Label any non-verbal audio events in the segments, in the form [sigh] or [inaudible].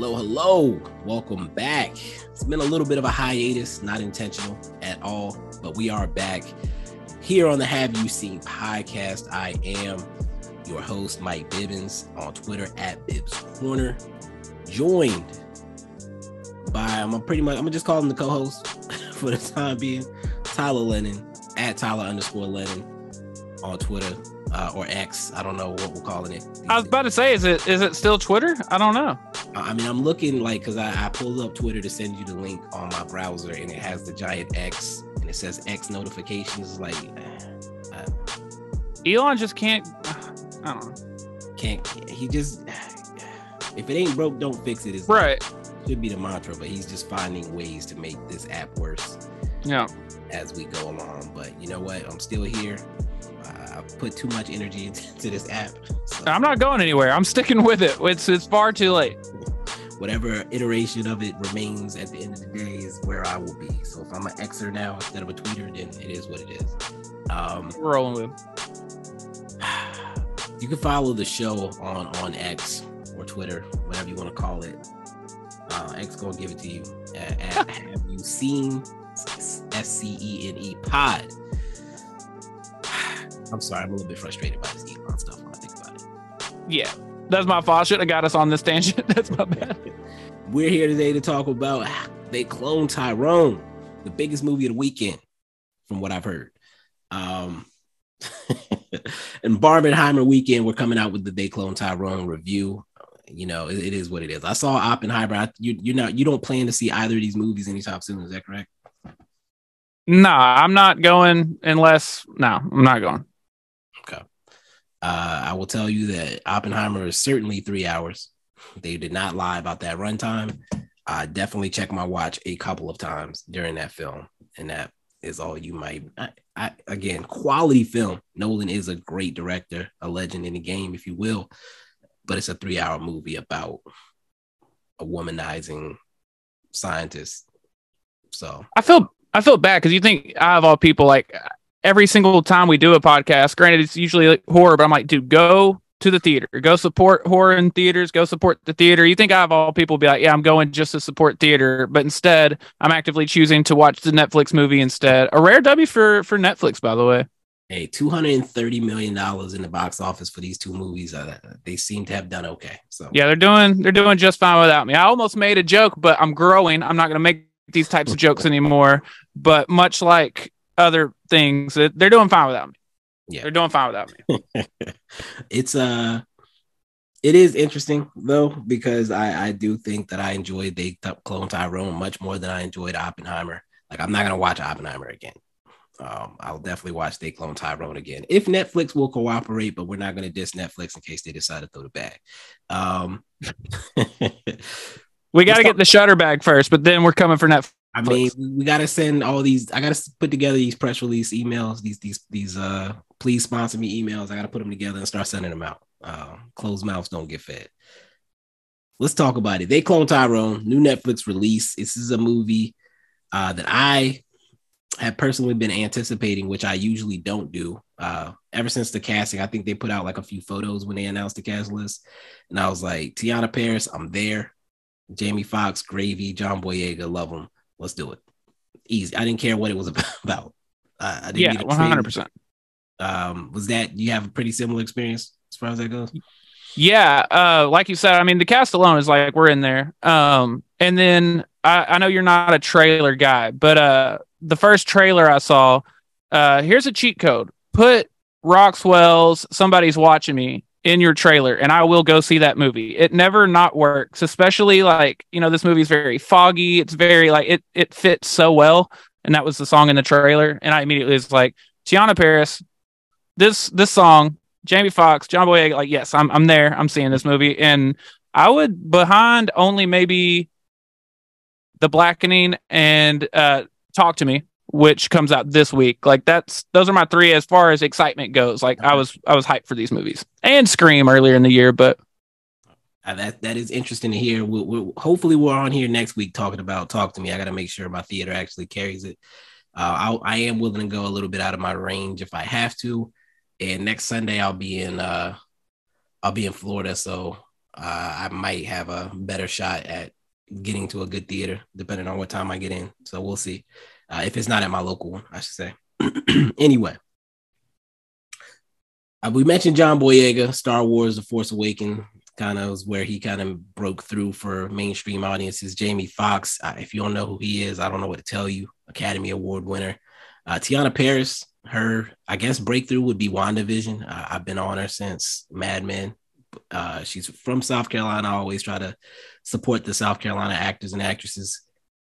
Hello, hello. Welcome back. It's been a little bit of a hiatus, not intentional at all, but we are back here on the Have You Seen podcast. I am your host, Mike Bibbins, on Twitter at Bibbs Corner, joined by, I'm pretty much, I'm gonna just call him the co host [laughs] for the time being, Tyler Lennon, at Tyler underscore Lennon on Twitter uh, or X. I don't know what we're calling it. I was about to say, is it is it still Twitter? I don't know. I mean, I'm looking like because I, I pulled up Twitter to send you the link on my browser, and it has the giant X, and it says X notifications. Like, uh, Elon just can't. [sighs] I don't know. Can't he just? If it ain't broke, don't fix it. Is right. Should be the mantra, but he's just finding ways to make this app worse. Yeah. As we go along, but you know what? I'm still here. I put too much energy [laughs] into this app. So. I'm not going anywhere. I'm sticking with it. It's it's far too late. Whatever iteration of it remains at the end of the day is where I will be. So if I'm an Xer now instead of a tweeter, then it is what it is. Um, We're rolling with. [sighs] You can follow the show on on X or Twitter, whatever you want to call it. Uh, X gonna give it to you. At, at have you seen S C E N E Pod? [sighs] I'm sorry, I'm a little bit frustrated by this Elon stuff when I think about it. Yeah, that's my fault. Should have got us on this tangent. [laughs] That's my bad. We're here today to talk about they clone Tyrone, the biggest movie of the weekend, from what I've heard. Um, [laughs] and Barbenheimer weekend, we're coming out with the They Clone Tyrone review. You know, it, it is what it is. I saw Oppenheimer. I, you, you're not, you don't plan to see either of these movies anytime soon. Is that correct? No, I'm not going unless. No, I'm not going. Uh, I will tell you that Oppenheimer is certainly three hours. They did not lie about that runtime. I definitely checked my watch a couple of times during that film, and that is all you might. I, I, again, quality film. Nolan is a great director, a legend in the game, if you will, but it's a three-hour movie about a womanizing scientist. So I feel I feel bad because you think I have all people like every single time we do a podcast. Granted, it's usually like horror, but I'm like, dude, go to the theater, go support horror in theaters, go support the theater. You think I have all people be like, yeah, I'm going just to support theater, but instead, I'm actively choosing to watch the Netflix movie instead. A rare W for for Netflix, by the way. Hey, two hundred and thirty million dollars in the box office for these two movies. Uh, they seem to have done okay. So yeah, they're doing they're doing just fine without me. I almost made a joke, but I'm growing. I'm not going to make these types of jokes anymore. But much like other things, they're doing fine without me. Yeah, they're doing fine without me. [laughs] it's uh, it is interesting though because I I do think that I enjoyed the clone Tyrone much more than I enjoyed Oppenheimer. Like I'm not gonna watch Oppenheimer again. Um, I'll definitely watch They Clone Tyrone again if Netflix will cooperate, but we're not going to diss Netflix in case they decide to throw the bag. Um, [laughs] we got to get the Shudder bag first, but then we're coming for Netflix. I mean, we got to send all these. I got to put together these press release emails. These these these uh, please sponsor me emails. I got to put them together and start sending them out. Uh, closed mouths don't get fed. Let's talk about it. They clone Tyrone, new Netflix release. This is a movie uh, that I have personally been anticipating, which I usually don't do. Uh, ever since the casting, I think they put out like a few photos when they announced the cast list, and I was like, Teyonah Parris, I'm there. Jamie Foxx, Gravy, John Boyega, love them. Let's do it. Easy. I didn't care what it was [laughs] about. Uh, I didn't yeah, one hundred percent. Um, was that you have a pretty similar experience as far as that goes? Yeah, uh, like you said, I mean, the cast alone is like we're in there. Um, and then I, I know you're not a trailer guy, but uh, the first trailer I saw, uh, here's a cheat code. Put Rockwell's Somebody's Watching Me in your trailer and I will go see that movie. It never not works, especially like, you know, this movie's very foggy. It's very like it it fits so well. And that was the song in the trailer. And I immediately was like, Teyonah Parris, this this song, Jamie Foxx, John Boyega, like, yes, I'm I'm there. I'm seeing this movie. And I would behind only maybe the blackening and uh talk to me which comes out this week. Like that's those are my three as far as excitement goes. Like I was I was hyped for these movies and Scream earlier in the year, but uh, that that is interesting to hear. We'll, we'll, hopefully we're on here next week talking about talk to me. I got to make sure my theater actually carries it. Uh, I, I am willing to go a little bit out of my range if I have to. And next Sunday I'll be in uh I'll be in Florida, so uh, I might have a better shot at getting to a good theater, depending on what time I get in. So we'll see. Uh, if it's not at my local one, I should say. [clears throat] anyway, uh, we mentioned John Boyega, Star Wars: The Force Awakens, kind of where he kind of broke through for mainstream audiences. Jamie Foxx, uh, if you don't know who he is, I don't know what to tell you. Academy Award winner. Uh, Teyonah Parris, her I guess breakthrough would be WandaVision. Uh, I've been on her since Mad Men. Uh, she's from South Carolina. I always try to support the South Carolina actors and actresses.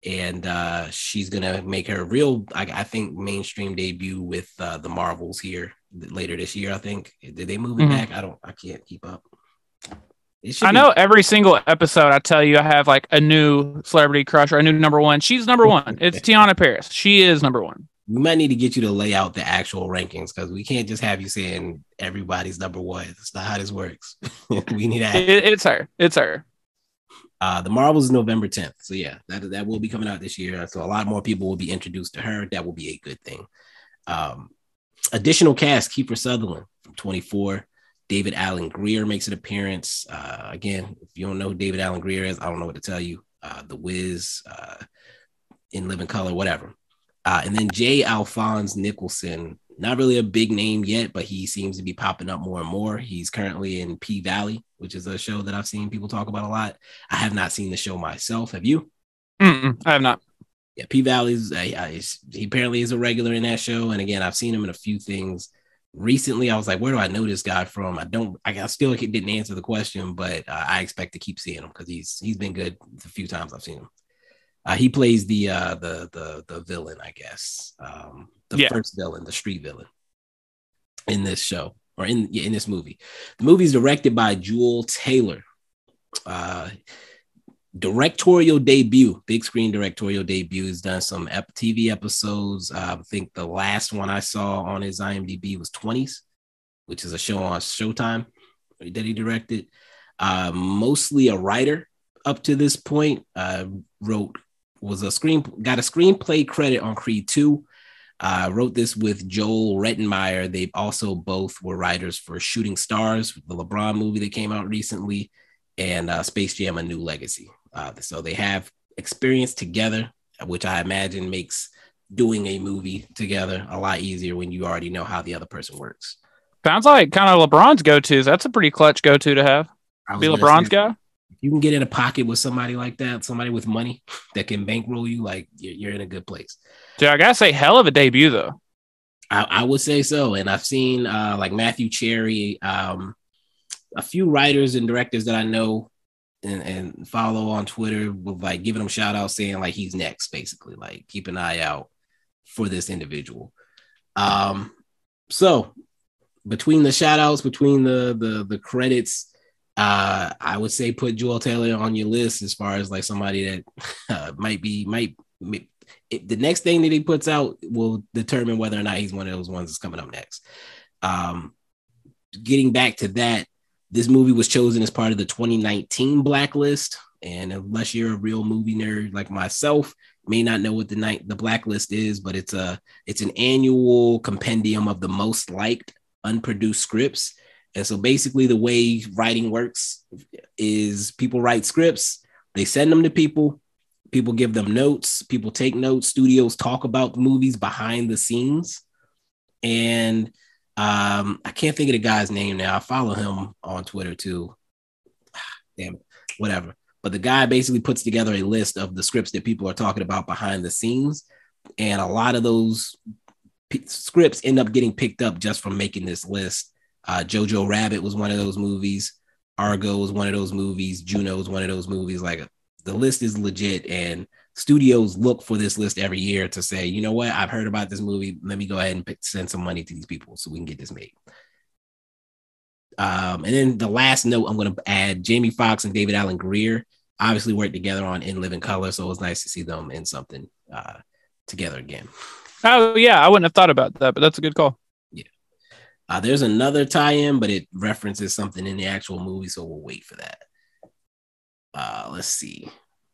And uh, she's gonna make her real, I, I think, mainstream debut with uh, the Marvels here later this year. I think. Did they move it mm-hmm. back? I don't. I can't keep up. I know be- every single episode I tell you I have like a new celebrity crush or a new number one. She's number one. [laughs] It's Teyonah Parris. She is number one. We might need to get you to lay out the actual rankings because we can't just have you saying everybody's number one. That's not how this works. [laughs] we need to. It, it's her. It's her. Uh, the Marvels is November 10th. So yeah, that that will be coming out this year. So a lot more people will be introduced to her. That will be a good thing. Um, additional cast: Kiefer Sutherland from 24. David Alan Grier makes an appearance. Uh, again, if you don't know who David Alan Grier is, I don't know what to tell you. Uh, the Wiz, uh, in Living Color, whatever. Uh, and then J. Alphonse Nicholson, not really a big name yet, but he seems to be popping up more and more. He's currently in P Valley, which is a show that I've seen people talk about a lot. I have not seen the show myself. Have you? Mm-mm, I have not. Yeah, P Valley's uh, he apparently is a regular in that show, and again, I've seen him in a few things recently. I was like, where do I know this guy from? I don't. I still didn't answer the question, but uh, I expect to keep seeing him because he's he's been good the few times I've seen him. Uh, he plays the uh, the the the villain, I guess. Um, the yeah. first villain, the street villain, in this show or in in this movie. The movie is directed by Juel Taylor. Uh, directorial debut, big screen directorial debut. He's done some ep- TV episodes. Uh, I think the last one I saw on his IMDb was 20s, which is a show on Showtime that he directed. Uh, mostly a writer up to this point. Uh, wrote was a screen got a screenplay credit on Creed 2. Uh, wrote this with Joel Rettenmaier. They also both were writers for Shooting Stars, the LeBron movie that came out recently, and uh, Space Jam: A New Legacy. Uh, so they have experience together, which I imagine makes doing a movie together a lot easier when you already know how the other person works. Sounds like kind of LeBron's go-to. That's a pretty clutch go to to have. Be LeBron's guy you can get in a pocket with somebody like that, somebody with money that can bankroll you, like you're, you're in a good place. Dude, I gotta say, hell of a debut though. I, I would say so, and I've seen uh, like Matthew Cherry, um, a few writers and directors that I know and, and follow on Twitter with like giving him shout out saying like he's next, basically like keep an eye out for this individual. Um, so between the shout outs, between the the the credits, uh, I would say put Joel Taylor on your list as far as like somebody that [laughs] uh, might be might, it, the next thing that he puts out will determine whether or not he's one of those ones that's coming up next. Um, getting back to that, this movie was chosen as part of the 2019 blacklist. And unless you're a real movie nerd like myself, may not know what the night the blacklist is, but it's a it's an annual compendium of the most liked unproduced scripts and so basically, the way writing works is people write scripts, they send them to people, people give them notes, people take notes, studios talk about movies behind the scenes. And um, I can't think of the guy's name now. I follow him on Twitter too. [sighs] Damn it, whatever. But the guy basically puts together a list of the scripts that people are talking about behind the scenes. And a lot of those p- scripts end up getting picked up just from making this list uh, Jojo Rabbit was one of those movies. Argo was one of those movies. Juno was one of those movies. Like the list is legit, and studios look for this list every year to say, you know what, I've heard about this movie. Let me go ahead and pick, send some money to these people so we can get this made. Um, and then the last note I'm going to add: Jamie Foxx and David Alan Grier obviously worked together on In Living Color, so it was nice to see them in something uh, together again. Oh yeah, I wouldn't have thought about that, but that's a good call. Uh, there's another tie-in, but it references something in the actual movie, so we'll wait for that. Uh, let's see.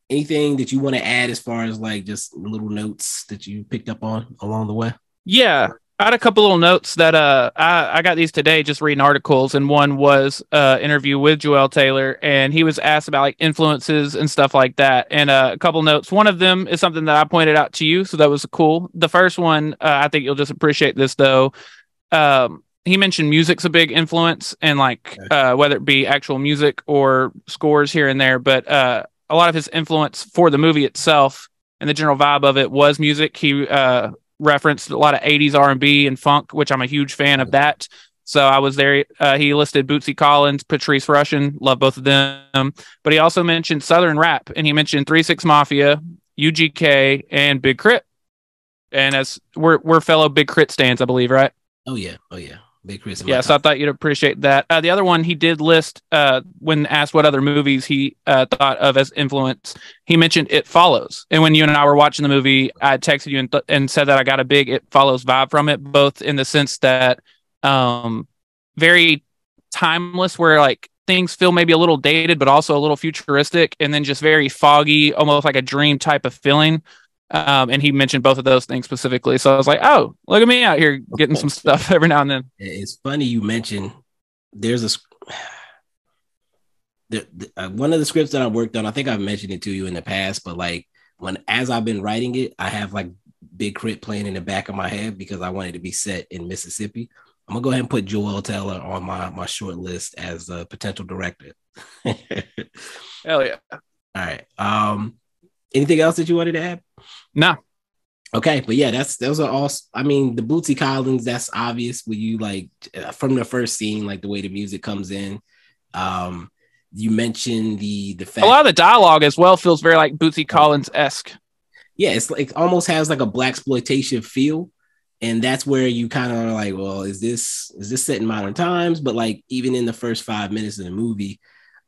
Anything that you want to add as far as like just little notes that you picked up on along the way? Yeah. I had a couple little notes that uh I, I got these today just reading articles and one was uh interview with Joel Taylor and he was asked about like influences and stuff like that and uh, a couple notes one of them is something that I pointed out to you so that was cool the first one uh, I think you'll just appreciate this though um he mentioned music's a big influence and like uh whether it be actual music or scores here and there but uh a lot of his influence for the movie itself and the general vibe of it was music he uh referenced a lot of 80s R&B and funk, which I'm a huge fan of that. So I was there. Uh, he listed Bootsy Collins, Patrice Rushen, love both of them. But he also mentioned Southern rap, and he mentioned Three Six Mafia, UGK, and Big K.R.I.T. And as we're we're fellow Big K.R.I.T. stands, I believe, right? Oh yeah, oh yeah. Chris. Yeah, so I thought you'd appreciate that. Uh, the other one he did list uh, when asked what other movies he uh, thought of as influence. He mentioned It Follows, and when you and I were watching the movie, I texted you and, th- and said that I got a big It Follows vibe from it, both in the sense that um, very timeless, where like things feel maybe a little dated, but also a little futuristic, and then just very foggy, almost like a dream type of feeling. Um, and he mentioned both of those things specifically. So I was like, oh, look at me out here getting some stuff [laughs] every now and then. It's funny you mentioned there's a [sighs] the, the uh, one of the scripts that I worked on. I think I've mentioned it to you in the past, but like when as I've been writing it, I have like Big K.R.I.T. playing in the back of my head because I wanted to be set in Mississippi. I'm gonna go ahead and put Joel Taylor on my my short list as a potential director. [laughs] Hell yeah! All right. Um, anything else that you wanted to add? No. Okay, but yeah, that's those are all. I mean, the Bootsy Collins, that's obvious. When you like uh, from the first scene, like the way the music comes in. Um, you mentioned the the fact a lot of the dialogue as well feels very like Bootsy Collins esque. Yeah, it's like almost has like a blaxploitation feel, and that's where you kind of are like, well, is this is this set in modern times? But like even in the first five minutes of the movie,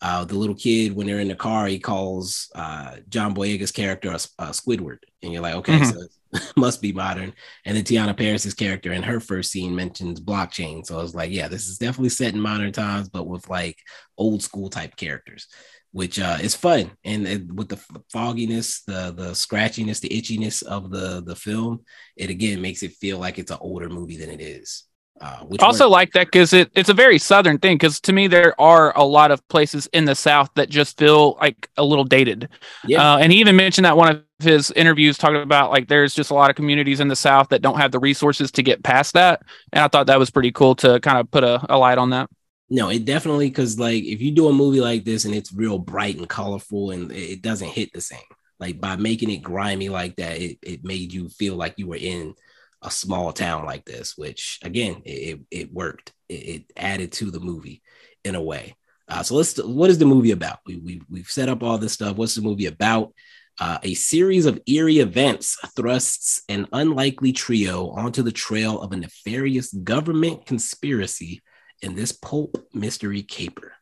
uh, the little kid when they're in the car, he calls uh, John Boyega's character a, a Squidward, and you're like, okay, mm-hmm. so [laughs] must be modern. And then Teyonah Parris's character in her first scene mentions blockchain, so I was like, yeah, this is definitely set in modern times, but with like old school type characters, which uh, is fun. And it, with the fogginess, the the scratchiness, the itchiness of the the film, it again makes it feel like it's an older movie than it is. Uh, also like that because it, it's a very southern thing because to me there are a lot of places in the south that just feel like a little dated yeah. Uh, and he even mentioned that one of his interviews talking about like there's just a lot of communities in the south that don't have the resources to get past that and i thought that was pretty cool to kind of put a, a light on that no it definitely because like if you do a movie like this and it's real bright and colorful and it doesn't hit the same like by making it grimy like that it, it made you feel like you were in a small town like this, which again, it, it worked. It, it added to the movie in a way. Uh, so let's, what is the movie about? We, we, we've set up all this stuff. What's the movie about? Uh, a series of eerie events thrusts an unlikely trio onto the trail of a nefarious government conspiracy in this pulp mystery caper.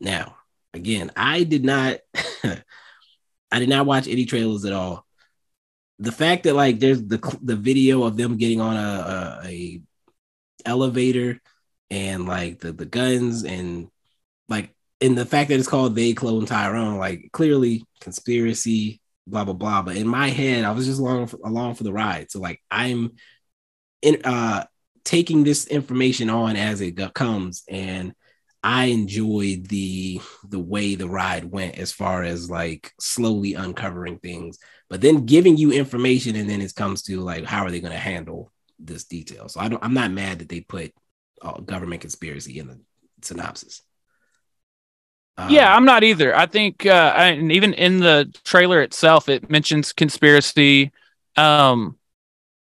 Now, again, I did not, [laughs] I did not watch any trailers at all the fact that like there's the the video of them getting on a, a, a elevator and like the the guns and like and the fact that it's called they clone Tyrone, like clearly conspiracy, blah blah blah. But in my head, I was just along for, along for the ride. So like I'm in uh taking this information on as it comes, and I enjoyed the the way the ride went as far as like slowly uncovering things but then giving you information and then it comes to like how are they going to handle this detail? So i don't i'm not mad that they put uh, government conspiracy in the synopsis. Um, yeah i'm not either. I think uh and even in the trailer itself it mentions conspiracy. Um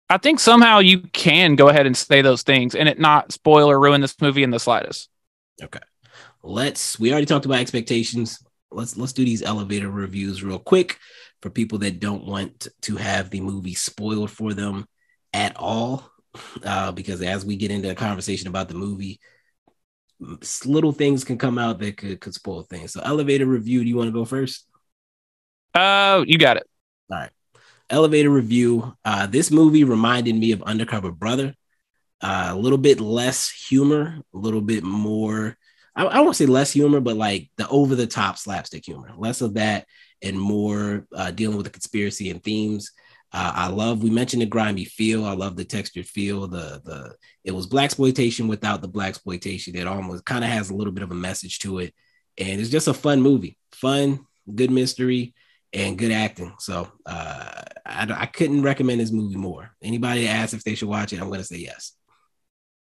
i think somehow you can go ahead and say those things and it not spoil or ruin this movie in the slightest. Okay. Let's we already talked about expectations let's let's do these elevator reviews real quick for people that don't want to have the movie spoiled for them at all. Uh, because as we get into a conversation about the movie, little things can come out that could, could spoil things. So, elevator review. Do you want to go first? Uh, you got it. All right. Elevator review. Uh, this movie reminded me of Undercover Brother. Uh, a little bit less humor, a little bit more. I, I won't say less humor, but like the over the top slapstick humor. Less of that and more uh, dealing with the conspiracy and themes. Uh, I love. We mentioned the grimy feel. I love the textured feel. The the it was blaxploitation without the blaxploitation. It almost kind of has a little bit of a message to it, and it's just a fun movie. Fun, good mystery, and good acting. So uh, I, I couldn't recommend this movie more. Anybody asks if they should watch it, I'm to say yes.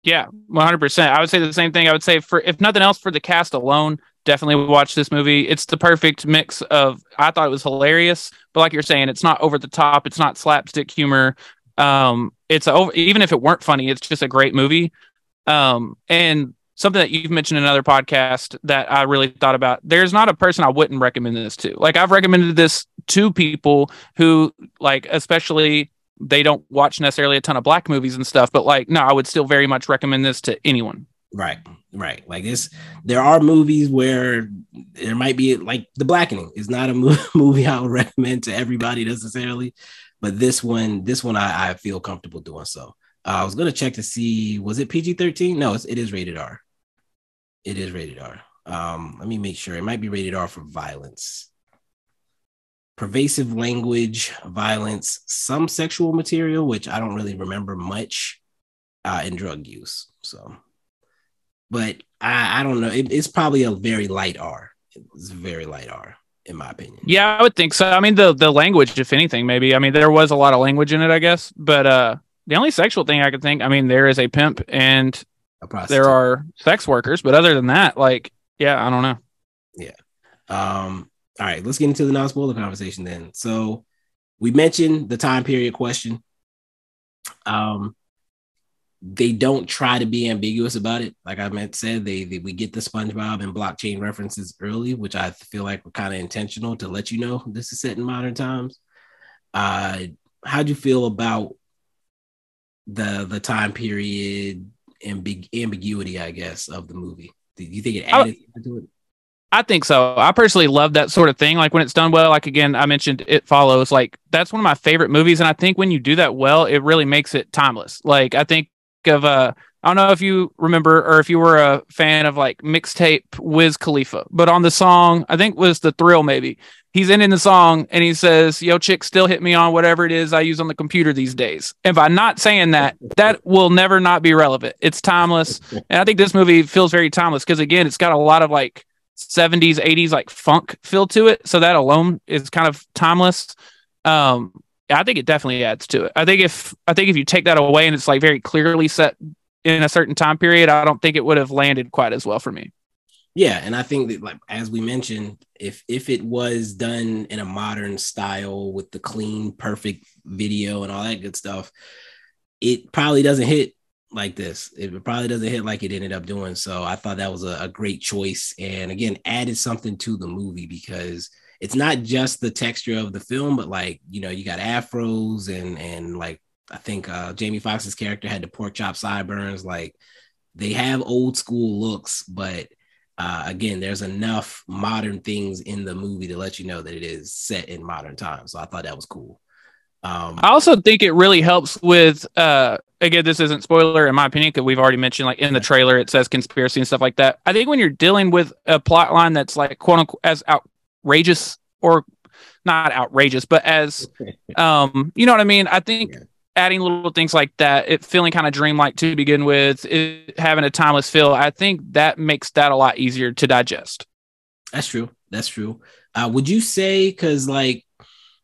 Yeah, 100%. I would say the same thing. I would say for if nothing else for the cast alone, definitely watch this movie. It's the perfect mix of I thought it was hilarious, but like you're saying, it's not over the top, it's not slapstick humor. Um it's over even if it weren't funny, it's just a great movie. Um and something that you've mentioned in another podcast that I really thought about. There's not a person I wouldn't recommend this to. Like I've recommended this to people who like especially they don't watch necessarily a ton of black movies and stuff, but like no, I would still very much recommend this to anyone. Right, right. Like this, there are movies where there might be like The Blackening is not a [laughs] movie I would recommend to everybody necessarily, but this one, this one I, I feel comfortable doing so. Uh, I was gonna check to see was it PG thirteen? No, it's, it is rated R. It is rated R. Um, let me make sure. It might be rated R for violence, pervasive language, violence, some sexual material, which I don't really remember much, uh, and drug use. So, but I, I don't know. It, it's probably a very light R. It's a very light R in my opinion. Yeah, I would think so. I mean, the the language, if anything, maybe. I mean, there was a lot of language in it, I guess. But uh, the only sexual thing I could think, I mean, there is a pimp and a there are sex workers, but other than that, like, yeah, I don't know. Yeah. Um. All right, let's get into the non-spoiler conversation then. So, we mentioned the time period question. Um, they don't try to be ambiguous about it. Like I meant said, they, they we get the SpongeBob and blockchain references early, which I feel like were kind of intentional to let you know this is set in modern times. Uh, how'd you feel about the the time period and ambig- ambiguity, I guess, of the movie? Do you think it added I, to it? I think so. I personally love that sort of thing. Like when it's done well, like again, I mentioned it follows. Like that's one of my favorite movies. And I think when you do that well, it really makes it timeless. Like I think of uh I don't know if you remember or if you were a fan of like mixtape Wiz Khalifa, but on the song, I think was the thrill maybe. He's ending the song and he says, Yo, chick, still hit me on whatever it is I use on the computer these days. And by not saying that, that will never not be relevant. It's timeless. And I think this movie feels very timeless because again, it's got a lot of like 70s, 80s like funk feel to it. So that alone is kind of timeless. Um, I think it definitely adds to it. I think if I think if you take that away and it's like very clearly set in a certain time period, I don't think it would have landed quite as well for me. Yeah, and I think that like as we mentioned, if if it was done in a modern style with the clean, perfect video and all that good stuff, it probably doesn't hit like this. It probably doesn't hit like it ended up doing. So I thought that was a, a great choice, and again, added something to the movie because it's not just the texture of the film, but like you know, you got afros and and like I think uh, Jamie Foxx's character had the pork chop sideburns. Like they have old school looks, but uh, again, there's enough modern things in the movie to let you know that it is set in modern times. So I thought that was cool. Um, I also think it really helps with uh, again, this isn't spoiler in my opinion because we've already mentioned like in the trailer it says conspiracy and stuff like that. I think when you're dealing with a plot line that's like quote unquote as outrageous or not outrageous, but as [laughs] um, you know what I mean. I think yeah. adding little things like that, it feeling kind of dreamlike to begin with, it, having a timeless feel, I think that makes that a lot easier to digest. That's true. That's true. Uh, would you say because like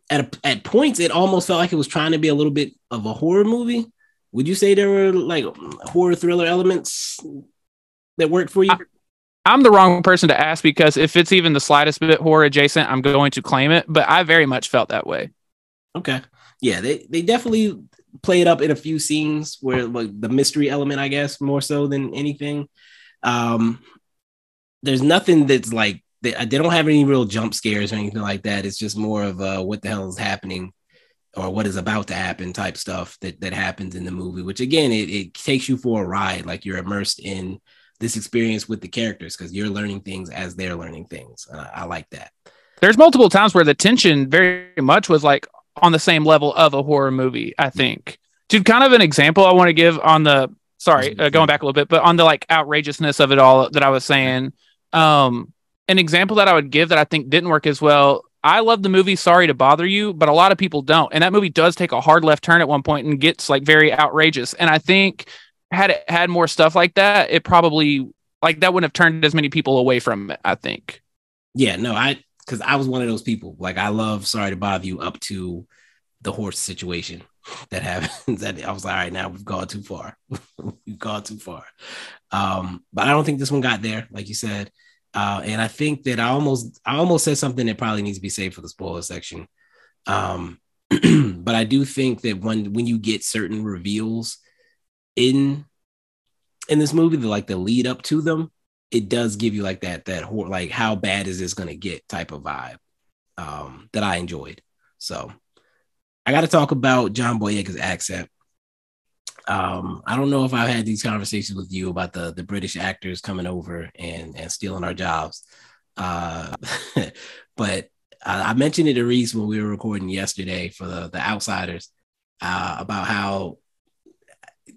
at a, at points it almost felt like it was trying to be a little bit of a horror movie? Would you say there were like horror thriller elements that worked for you? I, I'm the wrong person to ask because if it's even the slightest bit horror adjacent, I'm going to claim it. But I very much felt that way. Okay. Yeah, they, they definitely play it up in a few scenes where like the mystery element, I guess, more so than anything. Um, there's nothing that's like they, they don't have any real jump scares or anything like that. It's just more of uh, what the hell is happening or what is about to happen type stuff that that happens in the movie. Which again, it, it takes you for a ride, like you're immersed in this experience with the characters because you're learning things as they're learning things. Uh, I like that. There's multiple times where the tension very much was like on the same level of a horror movie. I think, dude. Kind of an example I want to give on the sorry, uh, going back a little bit, but on the like outrageousness of it all that I was saying. Um, an example that I would give that I think didn't work as well. I love the movie Sorry to Bother You, but a lot of people don't. And that movie does take a hard left turn at one point and gets like very outrageous. And I think had it had more stuff like that, it probably like that wouldn't have turned as many people away from it, I think. Yeah, no, I because I was one of those people. Like I love Sorry to Bother You up to the horse situation that [laughs] happens. That I was like, all right, now we've gone too far. [laughs] we've gone too far. Um, but I don't think this one got there, like you said. Uh, and I think that I almost I almost said something that probably needs to be saved for the spoiler section. Um, [clears throat] but I do think that when when you get certain reveals in in this movie, the like the lead up to them, it does give you like that that like how bad is this gonna get type of vibe um, that I enjoyed. So I got to talk about John Boyega's accent. Um, I don't know if I've had these conversations with you about the the British actors coming over and and stealing our jobs, uh, [laughs] but I, I, mentioned it to Reese when we were recording yesterday for the the Outsiders uh, about how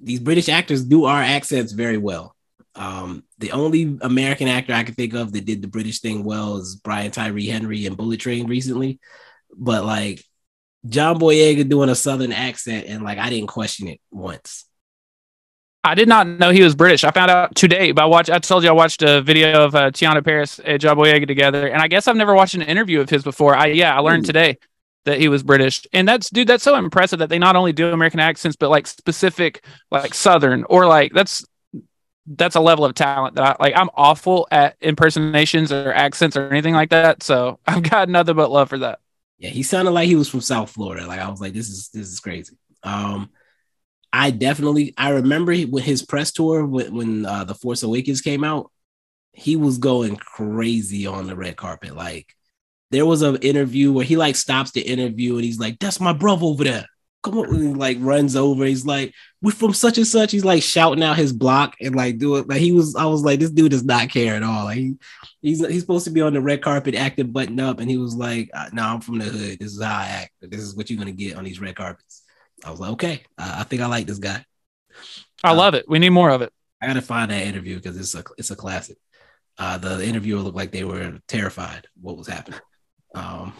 these British actors do our accents very well. Um, the only American actor I can think of that did the British thing well is Brian Tyree Henry in Bullet Train recently, but like John Boyega doing a Southern accent, and like I didn't question it once. I did not know he was British. I found out today by watch. I told you I watched a video of uh, Teyonah Parris and John Boyega together, and I guess I've never watched an interview of his before. I yeah, I learned Ooh. today that he was British, and that's dude. That's so impressive that they not only do American accents, but like specific like Southern or like that's that's a level of talent that I like. I'm awful at impersonations or accents or anything like that, so [laughs] I've got nothing but love for that. Yeah, he sounded like he was from South Florida. Like I was like, this is this is crazy. Um, I definitely I remember with his press tour when when uh, the Force Awakens came out, he was going crazy on the red carpet. Like there was an interview where he like stops the interview and he's like, "That's my brother over there." Come on, and like runs over. He's like, "We're from such and such." He's like shouting out his block and like do it. Like he was, I was like, this dude does not care at all. Like he, he's he's supposed to be on the red carpet acting buttoned up, and he was like, uh, "No, I'm from the hood. This is how I act. This is what you're gonna get on these red carpets." I was like, "Okay, uh, I think I like this guy." I uh, love it. We need more of it. I gotta find that interview because it's a it's a classic. Uh, the interviewer looked like they were terrified what was happening. Um,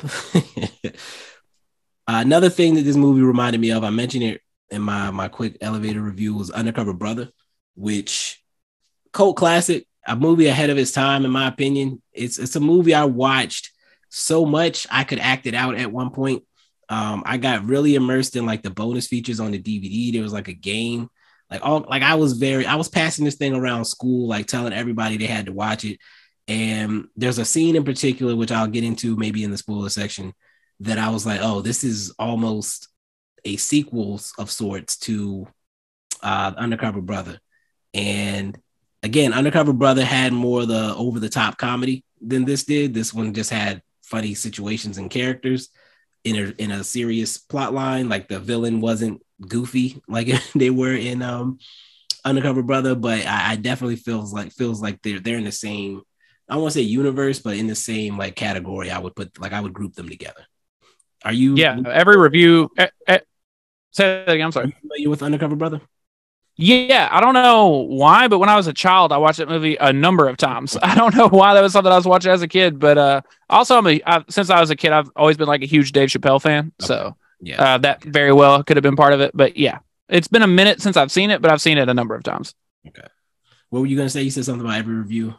[laughs] another thing that this movie reminded me of, I mentioned it in my my quick elevator review, was Undercover Brother, which cult classic a movie ahead of its time, in my opinion. It's it's a movie I watched so much I could act it out at one point. Um, I got really immersed in like the bonus features on the DVD. There was like a game, like all like I was very I was passing this thing around school, like telling everybody they had to watch it. And there's a scene in particular which I'll get into maybe in the spoiler section that I was like, oh, this is almost a sequel of sorts to uh, Undercover Brother. And again, Undercover Brother had more the over the top comedy than this did. This one just had funny situations and characters in a in a serious plot line. Like the villain wasn't goofy like [laughs] they were in um Undercover Brother, but I, I definitely feels like feels like they're they're in the same. I to say universe, but in the same like category. I would put like I would group them together. Are you? Yeah, every review. Say that again. I'm sorry. you with Undercover Brother? Yeah, I don't know why, but when I was a child, I watched that movie a number of times. [laughs] I don't know why that was something I was watching as a kid, but uh, also I'm a I, since I was a kid, I've always been like a huge Dave Chappelle fan. Okay. So yeah, uh, that very well could have been part of it. But yeah, it's been a minute since I've seen it, but I've seen it a number of times. Okay, what were you gonna say? You said something about every review.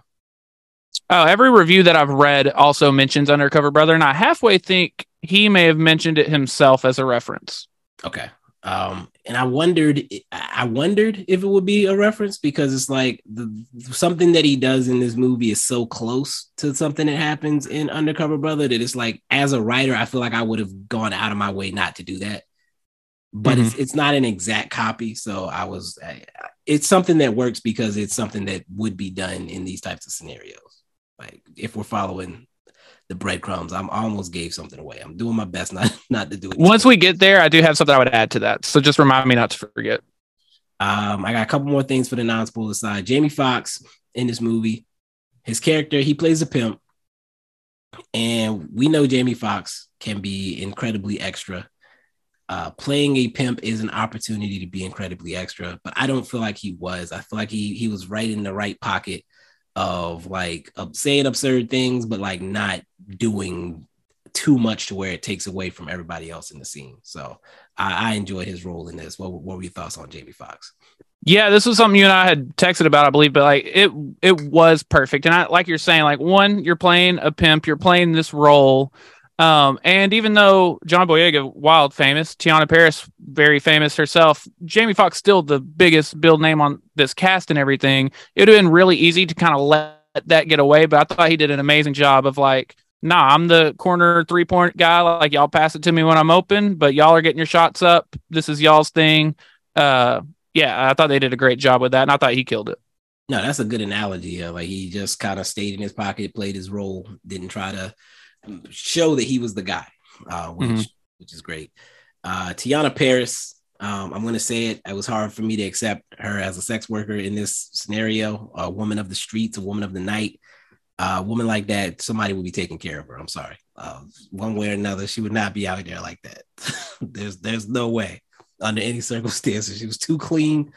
Oh, every review that I've read also mentions Undercover Brother, and I halfway think he may have mentioned it himself as a reference. Okay, um, and I wondered, I wondered if it would be a reference because it's like the something that he does in this movie is so close to something that happens in Undercover Brother that it's like, as a writer, I feel like I would have gone out of my way not to do that. But mm-hmm. it's it's not an exact copy, so I was. It's something that works because it's something that would be done in these types of scenarios. Like if we're following the breadcrumbs. I'm I almost gave something away. I'm doing my best not [laughs] not to do it. Once we get there, I do have something I would add to that. So just remind me not to forget. Um, I got a couple more things for the non-spoiler side. Jamie Foxx in this movie, his character, he plays a pimp, and we know Jamie Foxx can be incredibly extra. Uh, playing a pimp is an opportunity to be incredibly extra, but I don't feel like he was. I feel like he he was right in the right pocket of like saying absurd things, but like not doing too much to where it takes away from everybody else in the scene. So I, I enjoyed his role in this. What, what were your thoughts on Jamie Foxx? Yeah, this was something you and I had texted about, I believe, but like it it was perfect. And I like you're saying, like one, you're playing a pimp, you're playing this role. Um, and even though John Boyega, wild famous, Teyonah Parris, very famous herself, Jamie Foxx still the biggest build name on this cast and everything. It would have been really easy to kind of let that get away, but I thought he did an amazing job of like, nah, I'm the corner three point guy. Like y'all pass it to me when I'm open, but y'all are getting your shots up. This is y'all's thing. Uh, yeah, I thought they did a great job with that, and I thought he killed it. No, that's a good analogy. Yeah, like he just kind of stayed in his pocket, played his role, didn't try to show that he was the guy, uh, which mm-hmm. which is great. Uh, Teyonah Parris, um, I'm going to say it. It was hard for me to accept her as a sex worker in this scenario. A woman of the streets, a woman of the night, a woman like that. Somebody would be taking care of her. I'm sorry. Uh, one way or another, she would not be out there like that. [laughs] there's there's no way under any circumstances. She was too clean.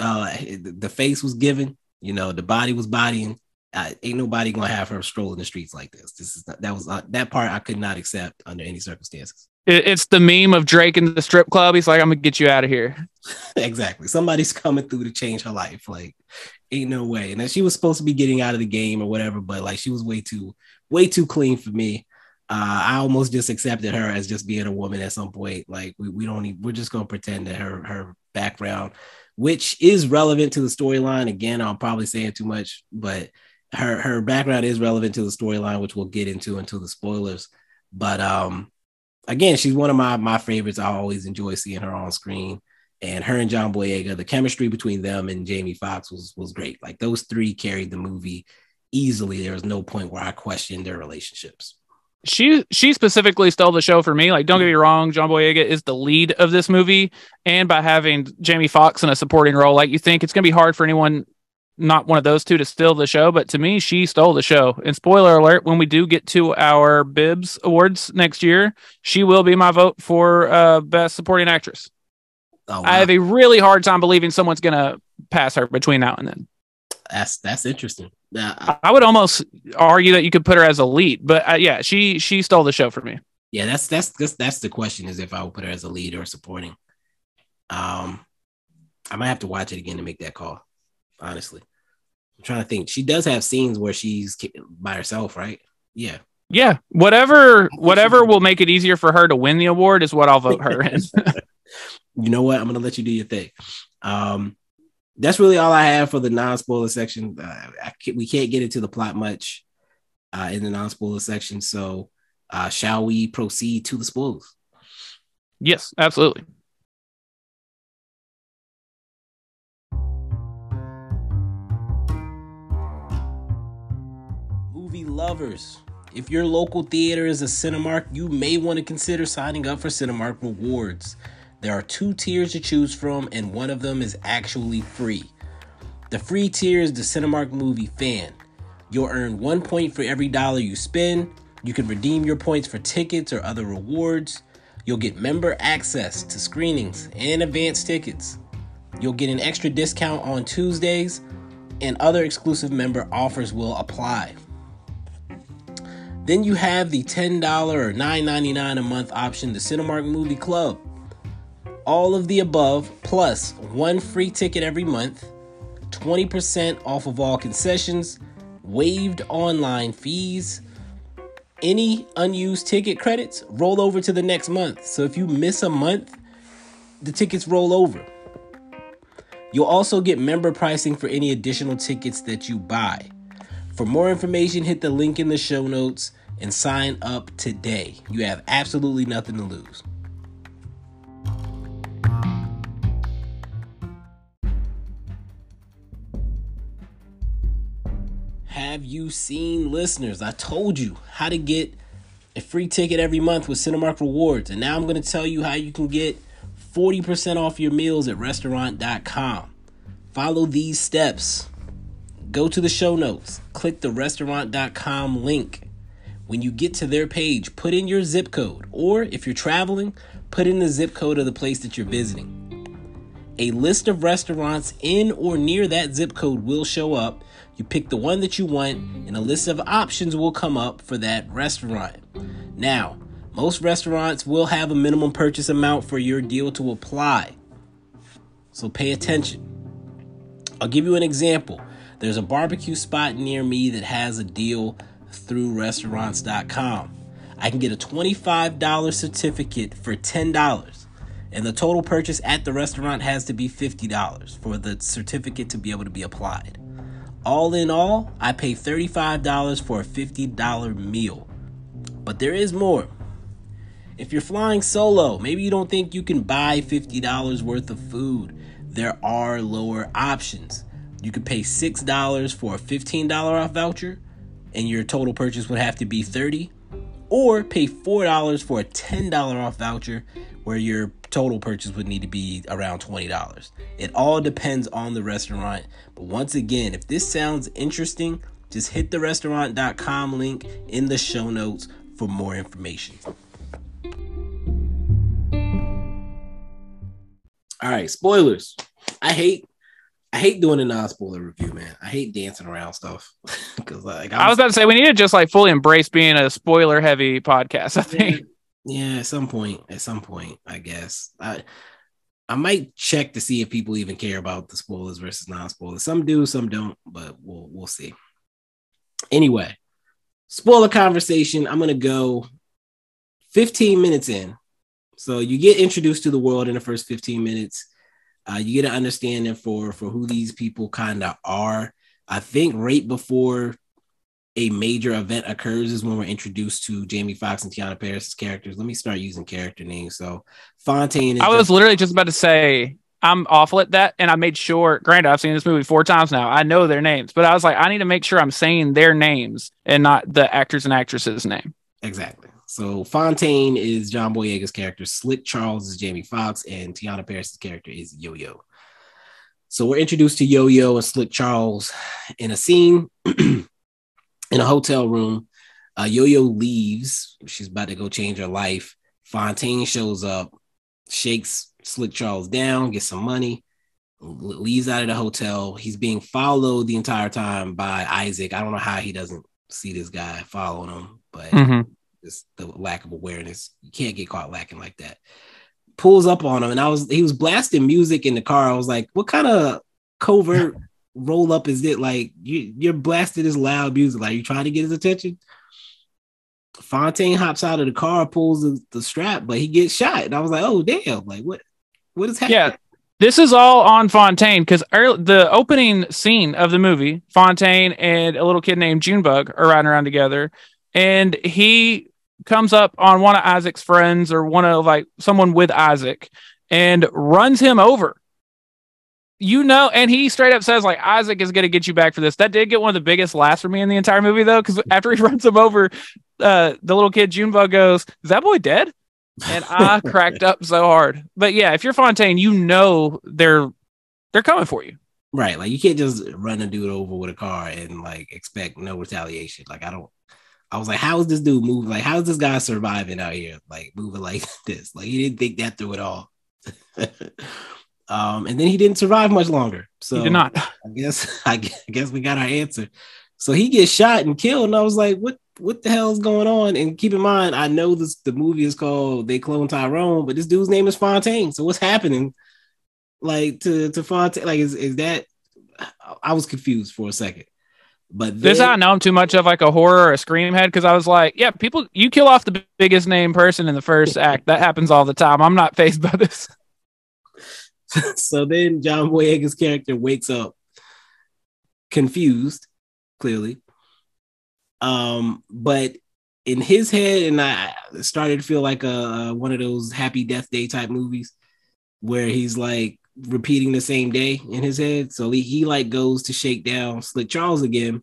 Uh, the face was given. You know, the body was bodying. Uh, ain't nobody gonna have her strolling the streets like this. This is not, that was uh, that part I could not accept under any circumstances. It's the meme of Drake in the strip club. He's like, "I'm gonna get you out of here." [laughs] exactly. Somebody's coming through to change her life. Like, ain't no way. And then she was supposed to be getting out of the game or whatever, but like she was way too, way too clean for me uh, I almost just accepted her as just being a woman at some point. Like we, we don't we're just gonna pretend that her her background, which is relevant to the storyline. Again, I'm probably saying too much, but her her background is relevant to the storyline, which we'll get into until the spoilers. But um, again, she's one of my my favorites. I always enjoy seeing her on screen. And her and John Boyega, the chemistry between them and Jamie Foxx was was great. Like those three carried the movie easily. There was no point where I questioned their relationships she she specifically stole the show for me. Like, don't get me wrong, John Boyega is the lead of this movie, and by having Jamie Foxx in a supporting role, like you think it's gonna be hard for anyone not one of those two to steal the show, but to me, she stole the show. And spoiler alert, when we do get to our Bibs Awards next year, she will be my vote for uh, best supporting actress. Oh, wow. I have a really hard time believing someone's gonna pass her between now and then. That's that's interesting. I, I would almost argue that you could put her as a lead, but uh, yeah, she she stole the show for me. Yeah, that's that's that's that's the question is if I would put her as a lead or supporting. Um, I might have to watch it again to make that call. Honestly, I'm trying to think. She does have scenes where she's by herself, right? Yeah. Yeah, whatever whatever will make it easier for her to win the award is what I'll vote her in. [laughs] you know what? I'm gonna let you do your thing. Um, that's really all I have for the non-spoiler section. Uh, can't, we can't get into the plot much uh, in the non-spoiler section, so uh, shall we proceed to the spoilers? Yes, absolutely. Lovers, if your local theater is a Cinemark, you may want to consider signing up for Cinemark Rewards. There are two tiers to choose from, and one of them is actually free. The free tier is the Cinemark Movie Fan. You'll earn one point for every dollar you spend. You can redeem your points for tickets or other rewards. You'll get member access to screenings and advance tickets. You'll get an extra discount on Tuesdays, and other exclusive member offers will apply. Then you have the $10 or $9.99 a month option, the Cinemark Movie Club all of the above plus one free ticket every month, 20% off of all concessions, waived online fees. Any unused ticket credits roll over to the next month. So if you miss a month, the tickets roll over. You'll also get member pricing for any additional tickets that you buy. For more information, hit the link in the show notes and sign up today. You have absolutely nothing to lose. have you seen listeners? I told you how to get a free ticket every month with Cinemark Rewards. And now I'm going to tell you how you can get 40% off your meals at restaurant.com. Follow these steps. Go to the show notes, click the restaurant.com link. When you get to their page, put in your zip code, or if you're traveling, put in the zip code of the place that you're visiting. A list of restaurants in or near that zip code will show up. You pick the one that you want, and a list of options will come up for that restaurant. Now, most restaurants will have a minimum purchase amount for your deal to apply. So pay attention. I'll give you an example. There's a barbecue spot near me that has a deal through restaurants.com. I can get a $25 certificate for $10 and the total purchase at the restaurant has to be $50 for the certificate to be able to be applied. All in all, I pay $35 for a $50 meal. But there is more. If you're flying solo, maybe you don't think you can buy $50 worth of food. There are lower options. You could pay $6 for a $15 off voucher and your total purchase would have to be 30 or pay $4 for a $10 off voucher where your total purchase would need to be around $20. It all depends on the restaurant. But once again, if this sounds interesting, just hit the restaurant.com link in the show notes for more information. All right, spoilers. I hate I hate doing a non-spoiler review, man. I hate dancing around stuff [laughs] because like I was, I was, about to say we need to just like fully embrace being a spoiler heavy podcast. I think. Yeah, at some point, at some point, I guess I I might check to see if people even care about the spoilers versus non-spoilers. Some do, some don't, but we'll we'll see. Anyway, spoiler conversation. I'm gonna go 15 minutes in. So you get introduced to the world in the first 15 minutes uh, you get an understanding for for who these people kind of are. I think right before a major event occurs is when we're introduced to Jamie Foxx and Teyonah Parris' characters. Let me start using character names. So Fontaine. I was just- literally just about to say I'm awful at that, and I made sure. Granted, I've seen this movie four times now. I know their names, but I was like, I need to make sure I'm saying their names and not the actors and actresses' name. Exactly. So Fontaine is John Boyega's character, Slick Charles is Jamie Foxx, and Teyonah Parris' character is Yo Yo. So we're introduced to Yo Yo and Slick Charles in a scene [clears throat] in a hotel room. Uh, Yo Yo leaves. She's about to go change her life. Fontaine shows up, shakes Slick Charles down, gets some money, leaves out of the hotel. He's being followed the entire time by Isaac. I don't know how he doesn't see this guy following him, but mm-hmm just the lack of awareness. You can't get caught lacking like that. Pulls up on him, and I was he was blasting music in the car. I was like, what kind of covert [laughs] roll up is it? Like you you're blasting this loud music. Like you trying to get his attention. Fontaine hops out of the car, pulls the, the strap, but he gets shot. And I was like, oh damn, like what what is happening? Yeah. This is all on Fontaine because the opening scene of the movie, Fontaine and a little kid named Junebug are riding around together, and he comes up on one of Isaac's friends or one of like someone with Isaac and runs him over. You know, and he straight up says like Isaac is going to get you back for this. That did get one of the biggest laughs for me in the entire movie though, because after he [laughs] runs him over, uh, the little kid Junebug goes, "Is that boy dead?" And I [laughs] cracked up so hard. But yeah, if you're Fontaine, you know they're they're coming for you. Right. Like you can't just run a dude over with a car and like expect no retaliation. Like I don't I was like, how is this dude moving? Like, how is this guy surviving out here? Like moving [laughs] like this? Like he didn't think that through at all. [laughs] um, and then he didn't survive much longer. So he did not. [laughs] I guess I guess we got our answer. So he gets shot and killed, and I was like, what what the hell is going on? And keep in mind, I know this the movie is called They Cloned Tyrone, but this dude's name is Fontaine. So what's happening? Like to to Fontaine, like is is that I was confused for a second. But then, this I know I'm too much of like a horror or a scream head because I was like, yeah, people you kill off the biggest name person in the first [laughs] act. That happens all the time. I'm not phased by this. [laughs] so then John Boyega's character wakes up confused, clearly. Um, but in his head, and I started to feel like a one of those happy death day type movies where he's like, repeating the same day in his head. So he, he like goes to shake down Slick Charles again,